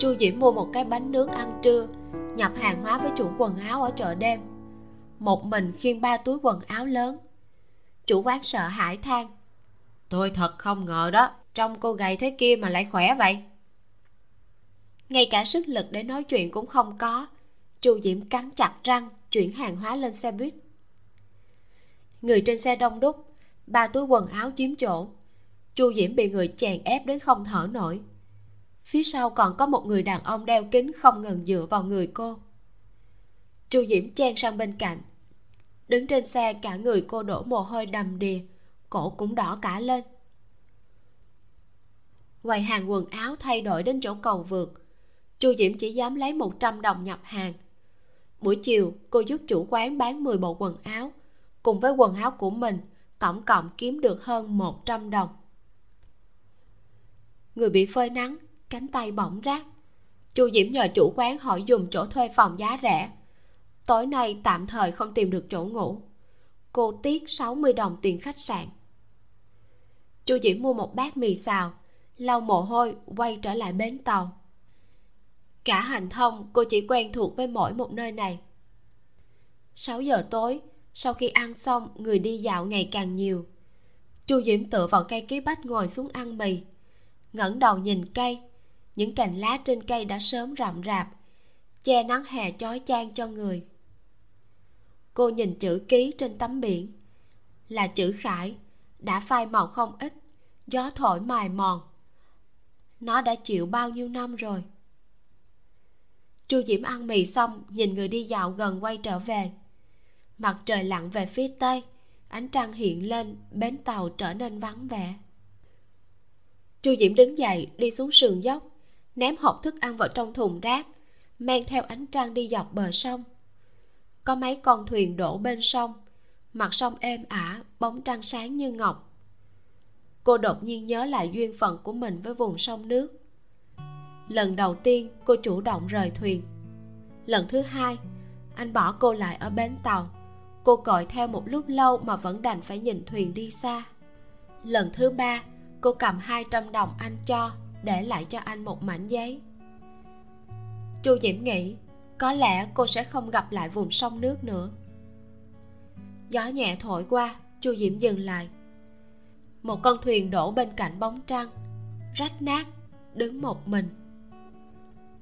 Chu diễm mua một cái bánh nướng ăn trưa, nhập hàng hóa với chủ quần áo ở chợ đêm. Một mình khiêng ba túi quần áo lớn. Chủ quán sợ hãi than. Tôi thật không ngờ đó trong cô gầy thế kia mà lại khỏe vậy. Ngay cả sức lực để nói chuyện cũng không có. Chu diễm cắn chặt răng chuyển hàng hóa lên xe buýt. Người trên xe đông đúc, ba túi quần áo chiếm chỗ. Chu diễm bị người chèn ép đến không thở nổi. Phía sau còn có một người đàn ông đeo kính không ngừng dựa vào người cô. Chu diễm chen sang bên cạnh. Đứng trên xe, cả người cô đổ mồ hôi đầm đìa, cổ cũng đỏ cả lên. Quầy hàng quần áo thay đổi đến chỗ cầu vượt, chu diễm chỉ dám lấy 100 đồng nhập hàng buổi chiều, cô giúp chủ quán bán 10 bộ quần áo. Cùng với quần áo của mình, tổng cộng kiếm được hơn 100 đồng. Người bị phơi nắng, cánh tay bỏng rát. Chu diễm nhờ chủ quán hỏi dùng chỗ thuê phòng giá rẻ. Tối nay tạm thời không tìm được chỗ ngủ. Cô tiếc 60 đồng tiền khách sạn. Chu diễm mua một bát mì xào, lau mồ hôi, quay trở lại bến tàu cả hành thông, cô chỉ quen thuộc với mỗi một nơi này. 6 giờ tối, sau khi ăn xong, người đi dạo ngày càng nhiều. Chu diễm tựa vào cây ký bách ngồi xuống ăn mì. Ngẩng đầu nhìn cây, những cành lá trên cây đã sớm rậm rạp, che nắng hè chói chang cho người. Cô nhìn chữ ký trên tấm biển. Là chữ khải, đã phai màu không ít, gió thổi mài mòn. Nó đã chịu bao nhiêu năm rồi? Chu diễm ăn mì xong, nhìn người đi dạo gần quay trở về. Mặt trời lặn về phía tây, ánh trăng hiện lên, bến tàu trở nên vắng vẻ. Chu diễm đứng dậy, đi xuống sườn dốc, ném hộp thức ăn vào trong thùng rác, mang theo ánh trăng đi dọc bờ sông. Có mấy con thuyền đổ bên sông, mặt sông êm ả, bóng trăng sáng như ngọc. Cô đột nhiên nhớ lại duyên phận của mình với vùng sông nước lần đầu tiên cô chủ động rời thuyền. Lần thứ hai, anh bỏ cô lại ở bến tàu. Cô còi theo một lúc lâu mà vẫn đành phải nhìn thuyền đi xa. Lần thứ ba, cô cầm 200 đồng anh cho, để lại cho anh một mảnh giấy. Chu diễm nghĩ, có lẽ cô sẽ không gặp lại vùng sông nước nữa. Gió nhẹ thổi qua, chu diễm dừng lại. Một con thuyền đổ bên cạnh bóng trăng, rách nát, đứng một mình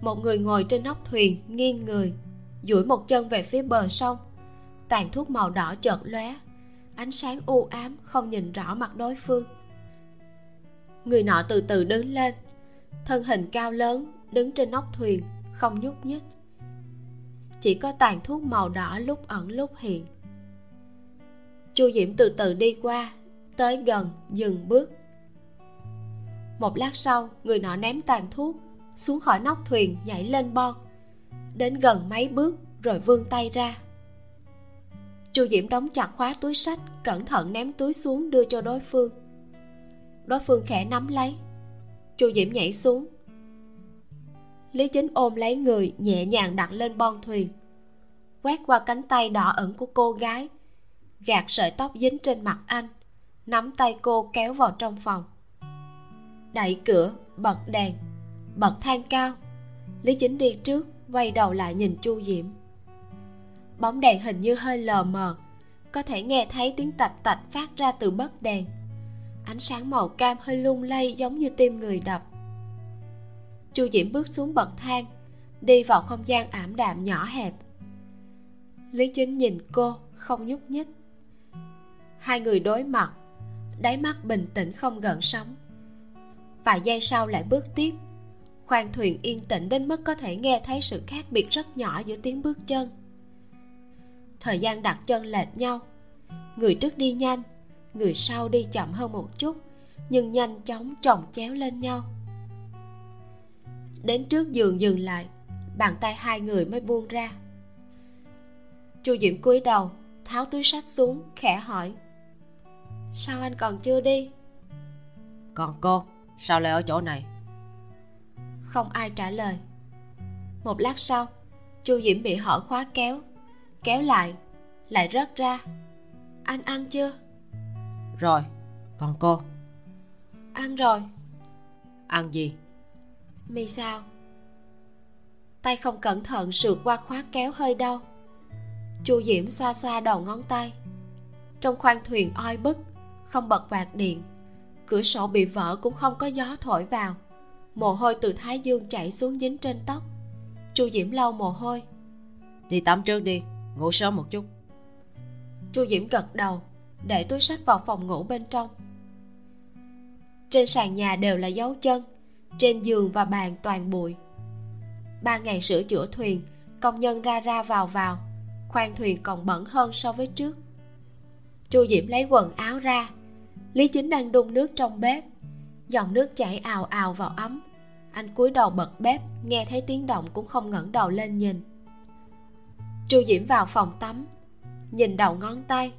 một người ngồi trên nóc thuyền, nghiêng người, duỗi một chân về phía bờ sông. Tàn thuốc màu đỏ chợt lóe, ánh sáng u ám không nhìn rõ mặt đối phương. Người nọ từ từ đứng lên, thân hình cao lớn, đứng trên nóc thuyền, không nhúc nhích. Chỉ có tàn thuốc màu đỏ lúc ẩn lúc hiện. Chu diễm từ từ đi qua, tới gần, dừng bước. Một lát sau, người nọ ném tàn thuốc xuống khỏi nóc thuyền nhảy lên bon đến gần mấy bước rồi vươn tay ra. Chu diễm đóng chặt khóa túi sách, cẩn thận ném túi xuống đưa cho đối phương. Đối phương khẽ nắm lấy. Chu diễm nhảy xuống. Lý chính ôm lấy người, nhẹ nhàng đặt lên bon thuyền. Quét qua cánh tay đỏ ẩn của cô gái. Gạt sợi tóc dính trên mặt anh. Nắm tay cô kéo vào trong phòng. Đẩy cửa, bật đèn bật thang cao. Lý chính đi trước, quay đầu lại nhìn chu diễm bóng đèn hình như hơi lờ mờ, có thể nghe thấy tiếng tạch tạch phát ra từ bất đèn. Ánh sáng màu cam hơi lung lay giống như tim người đập. Chu diễm bước xuống bậc thang, đi vào không gian ảm đạm nhỏ hẹp. Lý chính nhìn cô, không nhúc nhích. Hai người đối mặt, đáy mắt bình tĩnh không gợn sóng. Vài giây sau lại bước tiếp khoang thuyền yên tĩnh đến mức có thể nghe thấy sự khác biệt rất nhỏ giữa tiếng bước chân. Thời gian đặt chân lệch nhau. Người trước đi nhanh, người sau đi chậm hơn một chút, nhưng nhanh chóng chồng chéo lên nhau. Đến trước giường dừng lại, bàn tay hai người mới buông ra. Chu diễm cúi đầu, tháo túi sách xuống, khẽ hỏi. Sao anh còn chưa đi? Còn cô, sao lại ở chỗ này? Không ai trả lời. Một lát sau chu diễm bị hở khóa kéo kéo lại lại rớt ra. Anh ăn chưa? Rồi còn cô? Ăn rồi. Ăn gì? Mì sao tay không cẩn thận sượt qua khóa kéo hơi đau. Chu diễm xoa xoa đầu ngón tay. Trong khoang thuyền oi bức không bật quạt điện. Cửa sổ bị vỡ cũng không có gió thổi vào mồ hôi từ thái dương chảy xuống dính trên tóc. Chu diễm lau mồ hôi. Đi tắm trước đi ngủ sớm một chút. Chu diễm gật đầu để túi sách vào phòng ngủ bên trong. Trên sàn nhà đều là dấu chân trên giường và bàn toàn bụi. Ba ngày sửa chữa thuyền công nhân ra ra vào vào khoang thuyền còn bẩn hơn so với trước. Chu diễm lấy quần áo ra. Lý chính đang đun nước trong bếp. Dòng nước chảy ào ào vào ấm anh cúi đầu bật bếp, nghe thấy tiếng động cũng không ngẩng đầu lên nhìn. Chu diễm vào phòng tắm, nhìn đầu ngón tay,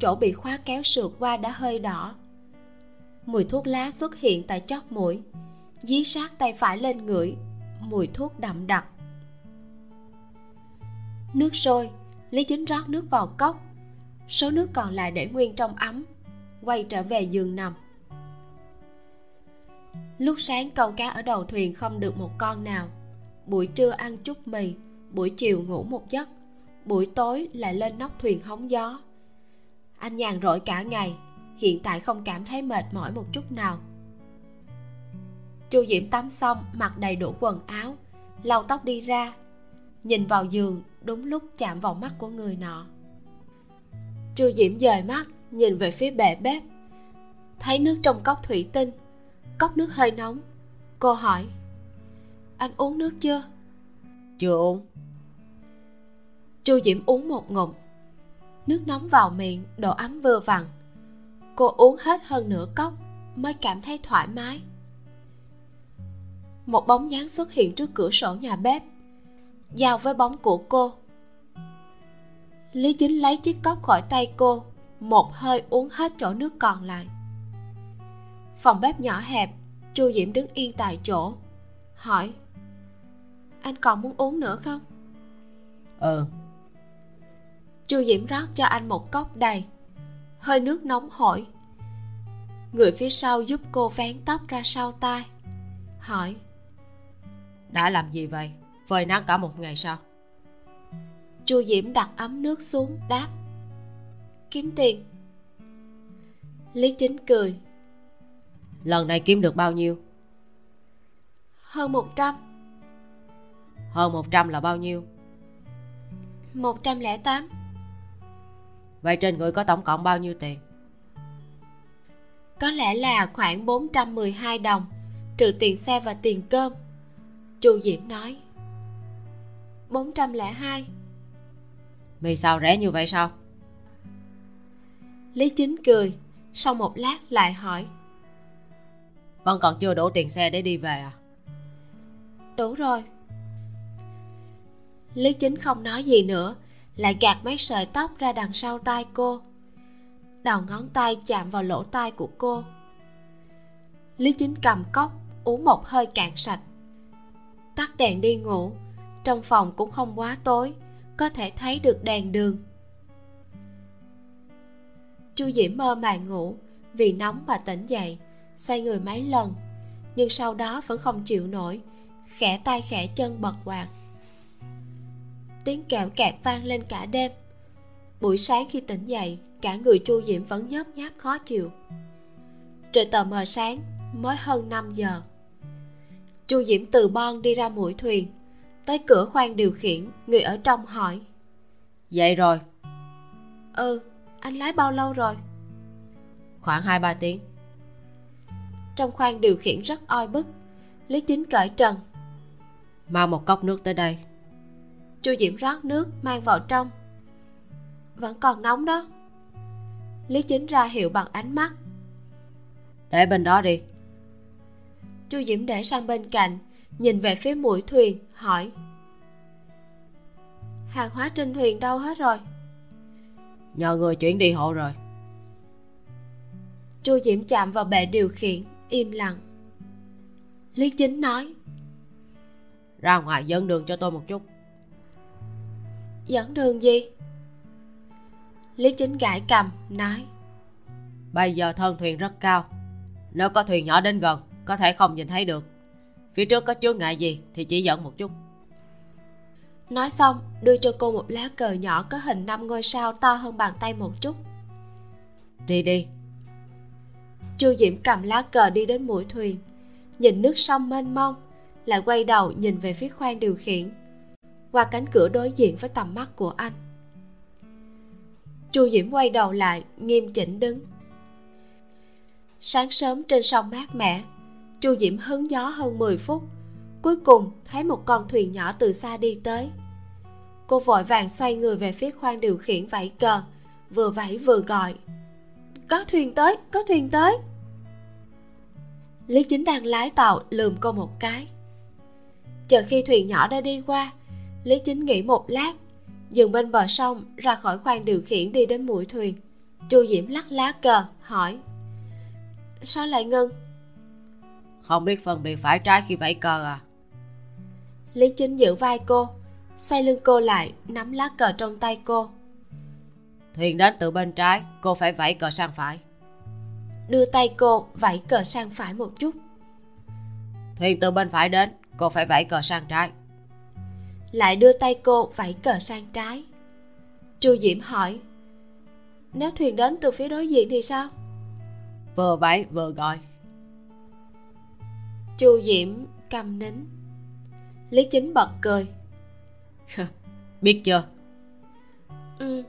chỗ bị khóa kéo sượt qua đã hơi đỏ. Mùi thuốc lá xuất hiện tại chót mũi, dí sát tay phải lên ngửi, mùi thuốc đậm đặc. Nước sôi, lý chính rót nước vào cốc, số nước còn lại để nguyên trong ấm, quay trở về giường nằm lúc sáng câu cá ở đầu thuyền không được một con nào. Buổi trưa ăn chút mì, buổi chiều ngủ một giấc, buổi tối lại lên nóc thuyền hóng gió. Anh nhàn rỗi cả ngày, hiện tại không cảm thấy mệt mỏi một chút nào. Chu diễm tắm xong, mặc đầy đủ quần áo, lau tóc đi ra, nhìn vào giường đúng lúc chạm vào mắt của người nọ. Chu diễm dời mắt, nhìn về phía bệ bếp. Thấy nước trong cốc thủy tinh cốc nước hơi nóng. Cô hỏi anh uống nước chưa? Chưa uống. Chu diễm uống một ngụm. Nước nóng vào miệng độ ấm vừa vặn. Cô uống hết hơn nửa cốc mới cảm thấy thoải mái. Một bóng dáng xuất hiện trước cửa sổ nhà bếp giao với bóng của cô. Lý chính lấy chiếc cốc khỏi tay cô một hơi uống hết chỗ nước còn lại phòng bếp nhỏ hẹp chu diễm đứng yên tại chỗ. Hỏi anh còn muốn uống nữa không? Ừ chu diễm rót cho anh một cốc đầy. Hơi nước nóng hổi. Người phía sau giúp cô vén tóc ra sau tai. Hỏi đã làm gì vậy? Phơi nắng cả một ngày sao? Chu diễm đặt ấm nước xuống đáp kiếm tiền. Lý chính cười lần này kiếm được bao nhiêu? Hơn một trăm. Hơn một trăm là bao nhiêu? 108 Vậy trên người có tổng cộng bao nhiêu tiền? Có lẽ là khoảng 412 đồng Trừ tiền xe và tiền cơm. Chu Diễm nói. 402 Vì sao rẻ như vậy sao? Lý Chính cười Sau một lát lại hỏi vẫn còn chưa đủ tiền xe để đi về à? Đủ rồi. Lý Chính không nói gì nữa, Lại gạt mấy sợi tóc ra đằng sau tai cô. Đầu ngón tay chạm vào lỗ tai của cô. Lý Chính cầm cốc, Uống một hơi cạn sạch. Tắt đèn đi ngủ, Trong phòng cũng không quá tối, Có thể thấy được đèn đường. Chu Diễm mơ màng ngủ Vì nóng mà tỉnh dậy. Xoay người mấy lần Nhưng sau đó vẫn không chịu nổi Khẽ tay khẽ chân bật quạt. Tiếng kẹo kẹt vang lên cả đêm. Buổi sáng khi tỉnh dậy cả người chu diễm vẫn nhớp nháp khó chịu. Trời tờ mờ sáng mới hơn 5 giờ. Chu diễm từ bon đi ra mũi thuyền tới cửa khoang điều khiển người ở trong hỏi. Dậy rồi. Ừ anh lái bao lâu rồi? Khoảng hai ba tiếng trong khoang điều khiển rất oi bức. Lý chính cởi trần. Mang một cốc nước tới đây. Chu diễm rót nước mang vào trong. Vẫn còn nóng đó. Lý chính ra hiệu bằng ánh mắt. Để bên đó đi. Chu diễm để sang bên cạnh nhìn về phía mũi thuyền hỏi. Hàng hóa trên thuyền đâu hết rồi? Nhờ người chuyển đi hộ rồi. Chu diễm chạm vào bệ điều khiển im lặng. Lý chính nói ra ngoài dẫn đường cho tôi một chút. Dẫn đường gì? Lý chính gãi cầm nói bây giờ thân thuyền rất cao nếu có thuyền nhỏ đến gần có thể không nhìn thấy được. Phía trước có chướng ngại gì thì chỉ dẫn một chút. Nói xong đưa cho cô một lá cờ nhỏ có hình năm ngôi sao to hơn bàn tay một chút. Đi đi chu diễm cầm lá cờ đi đến mũi thuyền. Nhìn nước sông mênh mông, lại quay đầu nhìn về phía khoang điều khiển. Qua cánh cửa đối diện với tầm mắt của anh. Chu diễm quay đầu lại, nghiêm chỉnh đứng. Sáng sớm trên sông mát mẻ, chu diễm hứng gió hơn 10 phút. Cuối cùng, thấy một con thuyền nhỏ từ xa đi tới. Cô vội vàng xoay người về phía khoang điều khiển vẫy cờ, vừa vẫy vừa gọi. Có thuyền tới, có thuyền tới! Lý chính đang lái tàu lườm cô một cái. Chờ khi thuyền nhỏ đã đi qua lý chính nghĩ một lát dừng bên bờ sông ra khỏi khoang điều khiển đi đến mũi thuyền. Chu diễm lắc lá cờ hỏi sao lại ngưng không biết phân biệt phải trái khi vẫy cờ à. Lý chính giữ vai cô xoay lưng cô lại nắm lá cờ trong tay cô. Thuyền đến từ bên trái cô phải vẫy cờ sang phải đưa tay cô vẫy cờ sang phải một chút. Thuyền từ bên phải đến cô phải vẫy cờ sang trái. Lại đưa tay cô vẫy cờ sang trái. Chu diễm hỏi nếu thuyền đến từ phía đối diện thì sao? Vừa vẫy vừa gọi. Chu diễm câm nín. Lý chính bật cười. biết chưa? Ừ.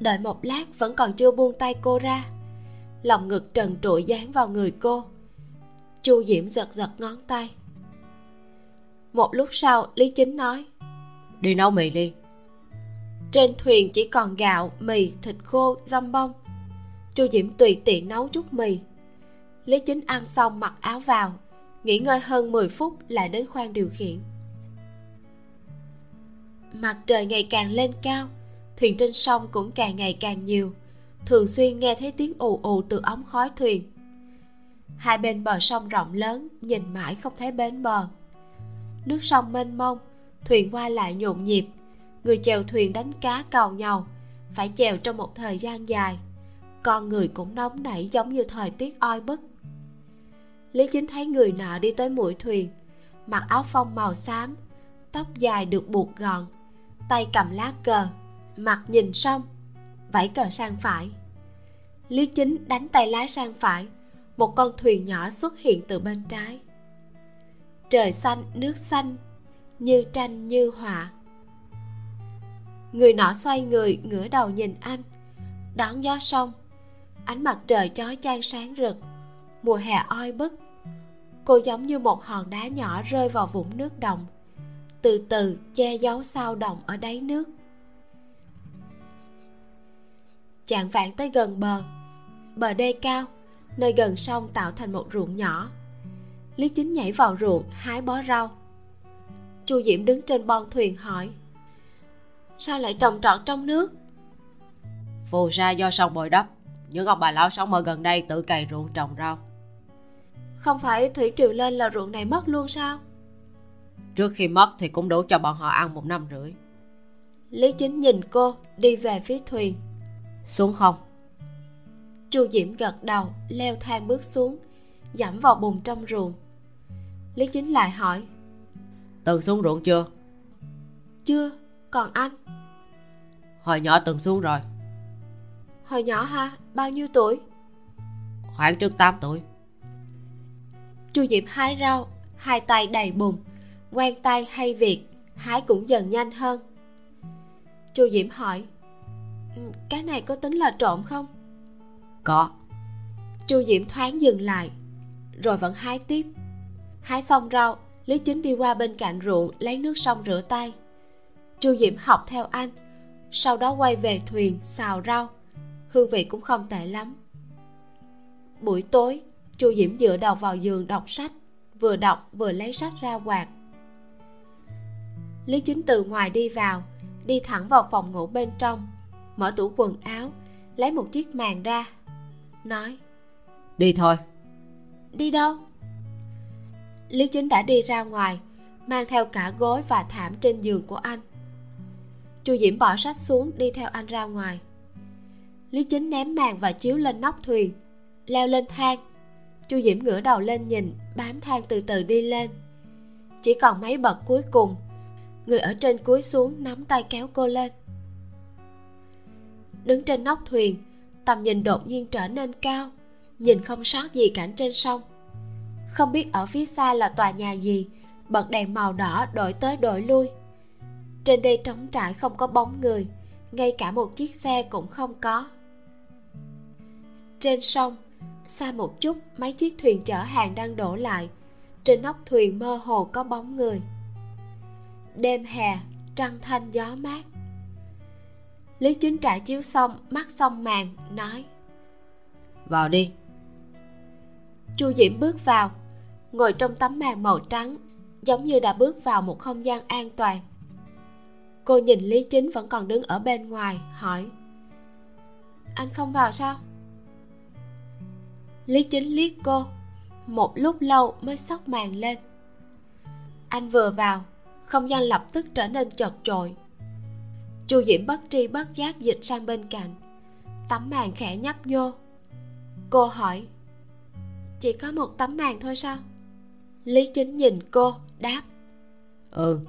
Đợi một lát vẫn còn chưa buông tay cô ra lòng ngực trần trụi dán vào người cô. Chu diễm giật giật ngón tay. Một lúc sau lý chính nói đi nấu mì đi. Trên thuyền chỉ còn gạo mì thịt khô dăm bông. Chu diễm tùy tiện nấu chút mì. Lý chính ăn xong mặc áo vào nghỉ ngơi hơn 10 phút lại đến khoang điều khiển. Mặt trời ngày càng lên cao thuyền trên sông cũng càng ngày càng nhiều thường xuyên nghe thấy tiếng ù ù từ ống khói thuyền. Hai bên bờ sông rộng lớn, nhìn mãi không thấy bến bờ. Nước sông mênh mông, thuyền qua lại nhộn nhịp. Người chèo thuyền đánh cá cầu nhau, phải chèo trong một thời gian dài. Con người cũng nóng nảy giống như thời tiết oi bức. Lý chính thấy người nọ đi tới mũi thuyền, mặc áo phông màu xám, tóc dài được buộc gọn, tay cầm lá cờ, mặt nhìn sông vẫy cờ sang phải. Lý chính đánh tay lái sang phải, một con thuyền nhỏ xuất hiện từ bên trái. Trời xanh, nước xanh, như tranh, như họa. Người nọ xoay người, ngửa đầu nhìn anh. Đón gió sông, ánh mặt trời chói chang sáng rực, mùa hè oi bức. Cô giống như một hòn đá nhỏ rơi vào vũng nước đồng, từ từ che giấu sao động ở đáy nước chạng vạn tới gần bờ. Bờ đê cao nơi gần sông tạo thành một ruộng nhỏ. Lý chính nhảy vào ruộng hái bó rau. Chu diễm đứng trên bon thuyền hỏi sao lại trồng trọt trong nước? Phù sa do sông bồi đắp những ông bà lão sống ở gần đây tự cày ruộng trồng rau. Không phải thủy triều lên là ruộng này mất luôn sao? Trước khi mất thì cũng đủ cho bọn họ ăn một năm rưỡi. Lý chính nhìn cô đi về phía thuyền xuống không? Chu diễm gật đầu leo thang bước xuống dẫm vào bùn trong ruộng. Lý chính lại hỏi từng xuống ruộng chưa? Chưa còn anh? Hồi nhỏ từng xuống rồi. Hồi nhỏ ha bao nhiêu tuổi? Khoảng trước 8 tuổi. Chu diễm hái rau hai tay đầy bùn quen tay hay việc hái cũng dần nhanh hơn. Chu diễm hỏi cái này có tính là trộm không? Có. Chu diễm thoáng dừng lại rồi vẫn hái tiếp. Hái xong rau lý chính đi qua bên cạnh ruộng lấy nước sông rửa tay. Chu diễm học theo anh sau đó quay về thuyền xào rau. Hương vị cũng không tệ lắm. Buổi tối chu diễm dựa đầu vào giường đọc sách vừa đọc vừa lấy sách ra quạt. Lý chính từ ngoài đi vào đi thẳng vào phòng ngủ bên trong mở tủ quần áo lấy một chiếc màn ra nói đi thôi. Đi đâu? Lý chính đã đi ra ngoài mang theo cả gối và thảm trên giường của anh. Chu diễm bỏ sách xuống đi theo anh ra ngoài. Lý chính ném màn và chiếu lên nóc thuyền leo lên thang. Chu diễm ngửa đầu lên nhìn bám thang từ từ đi lên. Chỉ còn mấy bậc cuối cùng người ở trên cúi xuống nắm tay kéo cô lên đứng trên nóc thuyền. Tầm nhìn đột nhiên trở nên cao, nhìn không sót gì cảnh trên sông. Không biết ở phía xa là tòa nhà gì, bật đèn màu đỏ đổi tới đổi lui. Trên đây trống trải không có bóng người, ngay cả một chiếc xe cũng không có. Trên sông, xa một chút, mấy chiếc thuyền chở hàng đang đổ lại. Trên nóc thuyền mơ hồ có bóng người. Đêm hè, trăng thanh gió mát lý chính trải chiếu xong mắt xong màn nói. Vào đi. Chu diễm bước vào ngồi trong tấm màn màu trắng giống như đã bước vào một không gian an toàn. Cô nhìn lý chính vẫn còn đứng ở bên ngoài hỏi. Anh không vào sao? Lý chính liếc cô một lúc lâu mới xốc màn lên. Anh vừa vào không gian lập tức trở nên chật chội chu diễm bất tri bất giác dịch sang bên cạnh. Tấm màn khẽ nhấp nhô. Cô hỏi chỉ có một tấm màn thôi sao? Lý chính nhìn cô đáp ừ.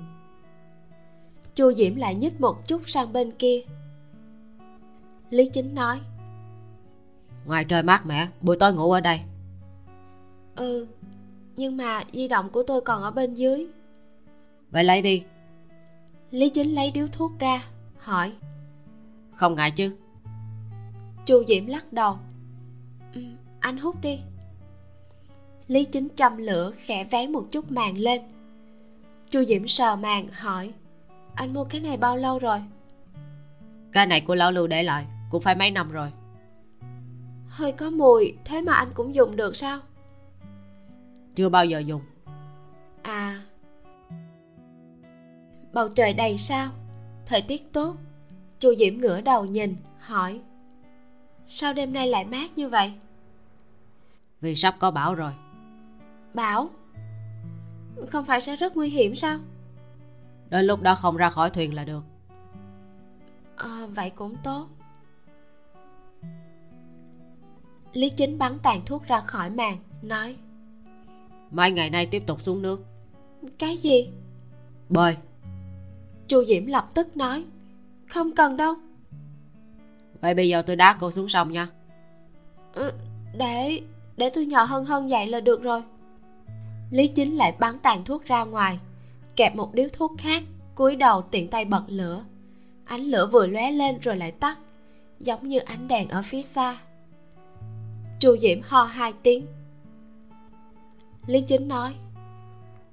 Chu diễm lại nhích một chút sang bên kia. Lý chính nói ngoài trời mát mẻ buổi tối ngủ ở đây. Ừ nhưng mà di động của tôi còn ở bên dưới. Vậy lấy đi. Lý chính lấy điếu thuốc ra hỏi. Không ngại chứ? Chu diễm lắc đầu. Ừ, anh hút đi. Lý chính châm lửa khẽ vén một chút màn lên. Chu diễm sờ màn hỏi. Anh mua cái này bao lâu rồi? Cái này của lão lưu để lại cũng phải mấy năm rồi. Hơi có mùi thế mà anh cũng dùng được sao? Chưa bao giờ dùng. À. Bầu trời đầy sao thời tiết tốt. Chu diễm ngửa đầu nhìn hỏi sao đêm nay lại mát như vậy? Vì sắp có bão rồi. Bão? Không phải sẽ rất nguy hiểm sao? Đến lúc đó không ra khỏi thuyền là được. À, vậy cũng tốt. Lý chính bắn tàn thuốc ra khỏi màn nói mấy ngày nay tiếp tục xuống nước. Cái gì? Bơi chu diễm lập tức nói không cần đâu. Vậy bây giờ tôi đá cô xuống sông nha. Ừ, để để tôi nhờ hân hân dậy là được rồi. Lý chính lại bắn tàn thuốc ra ngoài kẹp một điếu thuốc khác cúi đầu tiện tay bật lửa. Ánh lửa vừa lóe lên rồi lại tắt giống như ánh đèn ở phía xa. Chu diễm ho hai tiếng. Lý chính nói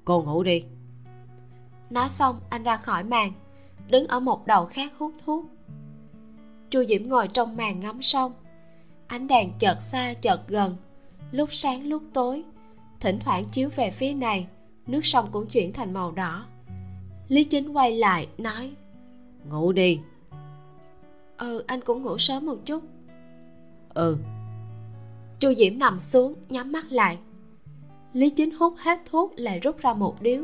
cô ngủ đi nói xong anh ra khỏi màn đứng ở một đầu khác hút thuốc. Chu diễm ngồi trong màn ngắm sông. Ánh đèn chợt xa chợt gần. Lúc sáng lúc tối thỉnh thoảng chiếu về phía này nước sông cũng chuyển thành màu đỏ. Lý chính quay lại nói ngủ đi. Ừ anh cũng ngủ sớm một chút. Ừ. Chu diễm nằm xuống nhắm mắt lại. Lý chính hút hết thuốc lại rút ra một điếu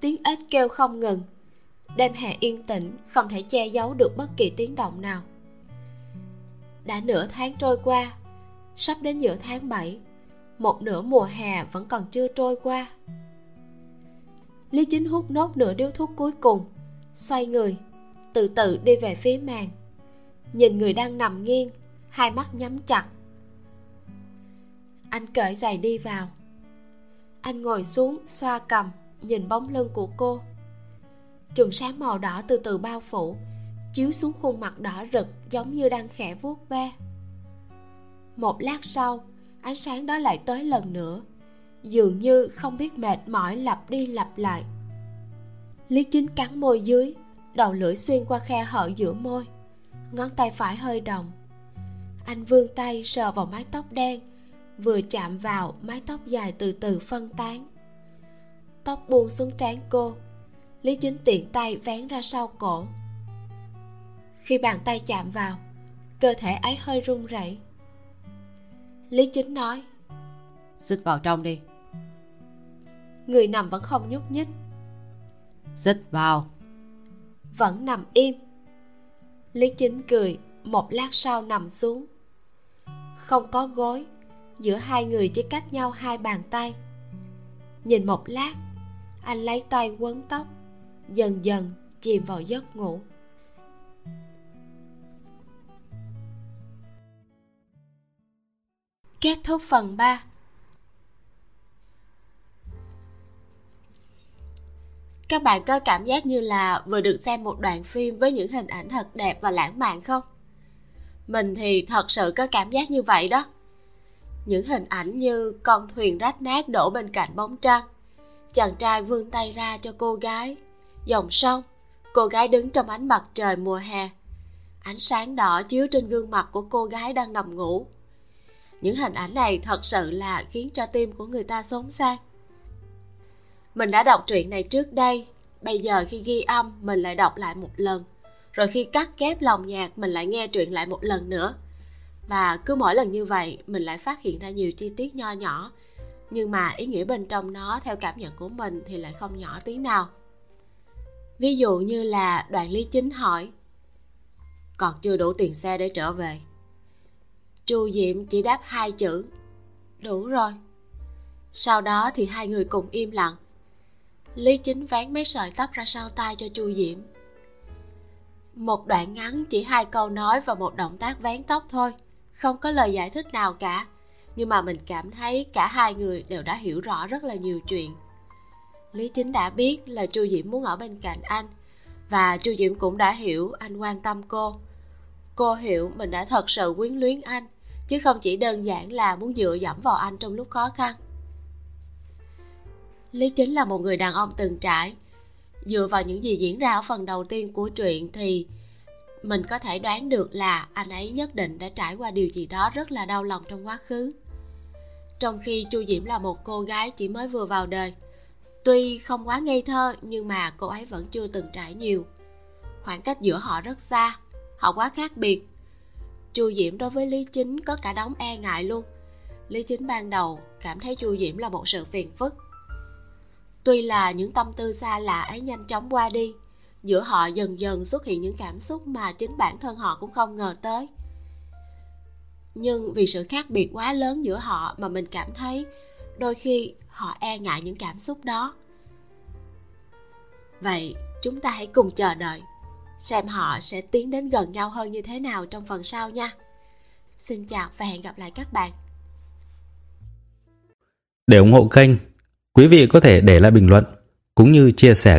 tiếng ếch kêu không ngừng. Đêm hè yên tĩnh, không thể che giấu được bất kỳ tiếng động nào. Đã nửa tháng trôi qua, sắp đến giữa tháng 7 một nửa mùa hè vẫn còn chưa trôi qua. Lý chính hút nốt nửa điếu thuốc cuối cùng, xoay người, từ từ đi về phía màn. Nhìn người đang nằm nghiêng, hai mắt nhắm chặt. Anh cởi giày đi vào. Anh ngồi xuống, xoa cầm nhìn bóng lưng của cô. Chùm sáng màu đỏ từ từ bao phủ, chiếu xuống khuôn mặt đỏ rực giống như đang khẽ vuốt ve. Một lát sau, ánh sáng đó lại tới lần nữa, dường như không biết mệt mỏi lặp đi lặp lại. Lý chính cắn môi dưới, đầu lưỡi xuyên qua khe hở giữa môi, ngón tay phải hơi động. Anh vươn tay sờ vào mái tóc đen, vừa chạm vào mái tóc dài từ từ phân tán tóc buông xuống trán cô. Lý chính tiện tay vén ra sau cổ. Khi bàn tay chạm vào cơ thể ấy hơi run rẩy. Lý chính nói xích vào trong đi. Người nằm vẫn không nhúc nhích. Xích vào. Vẫn nằm im. Lý chính cười một lát sau nằm xuống. Không có gối giữa hai người chỉ cách nhau hai bàn tay. Nhìn một lát anh lấy tay quấn tóc, dần dần chìm vào giấc ngủ. Kết thúc phần 3 các bạn có cảm giác như là vừa được xem một đoạn phim với những hình ảnh thật đẹp và lãng mạn không? Mình thì thật sự có cảm giác như vậy đó. Những hình ảnh như con thuyền rách nát đổ bên cạnh bóng trăng chàng trai vươn tay ra cho cô gái. Dòng sông, cô gái đứng trong ánh mặt trời mùa hè. Ánh sáng đỏ chiếu trên gương mặt của cô gái đang nằm ngủ. Những hình ảnh này thật sự là khiến cho tim của người ta xốn sang mình đã đọc truyện này trước đây. Bây giờ khi ghi âm, mình lại đọc lại một lần. Rồi khi cắt ghép lòng nhạc, mình lại nghe truyện lại một lần nữa. Và cứ mỗi lần như vậy, mình lại phát hiện ra nhiều chi tiết nho nhỏ nhưng mà ý nghĩa bên trong nó, theo cảm nhận của mình, thì lại không nhỏ tí nào. Ví dụ như là đoàn lý chính hỏi, còn chưa đủ tiền xe để trở về? Chu diệm chỉ đáp hai chữ, đủ rồi. Sau đó thì hai người cùng im lặng. Lý chính ván mấy sợi tóc ra sau tay cho chu diệm. Một đoạn ngắn chỉ hai câu nói và một động tác vén tóc thôi, không có lời giải thích nào cả nhưng mà mình cảm thấy cả hai người đều đã hiểu rõ rất là nhiều chuyện. Lý chính đã biết là chu diễm muốn ở bên cạnh anh, và chu diễm cũng đã hiểu anh quan tâm cô. Cô hiểu mình đã thật sự quyến luyến anh, chứ không chỉ đơn giản là muốn dựa dẫm vào anh trong lúc khó khăn. Lý chính là một người đàn ông từng trải. Dựa vào những gì diễn ra ở phần đầu tiên của truyện thì mình có thể đoán được là anh ấy nhất định đã trải qua điều gì đó rất là đau lòng trong quá khứ. Trong khi chu diễm là một cô gái chỉ mới vừa vào đời, tuy không quá ngây thơ nhưng mà cô ấy vẫn chưa từng trải nhiều. Khoảng cách giữa họ rất xa, họ quá khác biệt. Chu diễm đối với lý chính có cả đống e ngại luôn. Lý chính ban đầu cảm thấy chu diễm là một sự phiền phức. Tuy là những tâm tư xa lạ ấy nhanh chóng qua đi giữa họ dần dần xuất hiện những cảm xúc mà chính bản thân họ cũng không ngờ tới. Nhưng vì sự khác biệt quá lớn giữa họ mà mình cảm thấy đôi khi họ e ngại những cảm xúc đó. Vậy chúng ta hãy cùng chờ đợi, xem họ sẽ tiến đến gần nhau hơn như thế nào trong phần sau nha. Xin chào và hẹn gặp lại các bạn. Để ủng hộ kênh, quý vị có thể để lại bình luận cũng như chia sẻ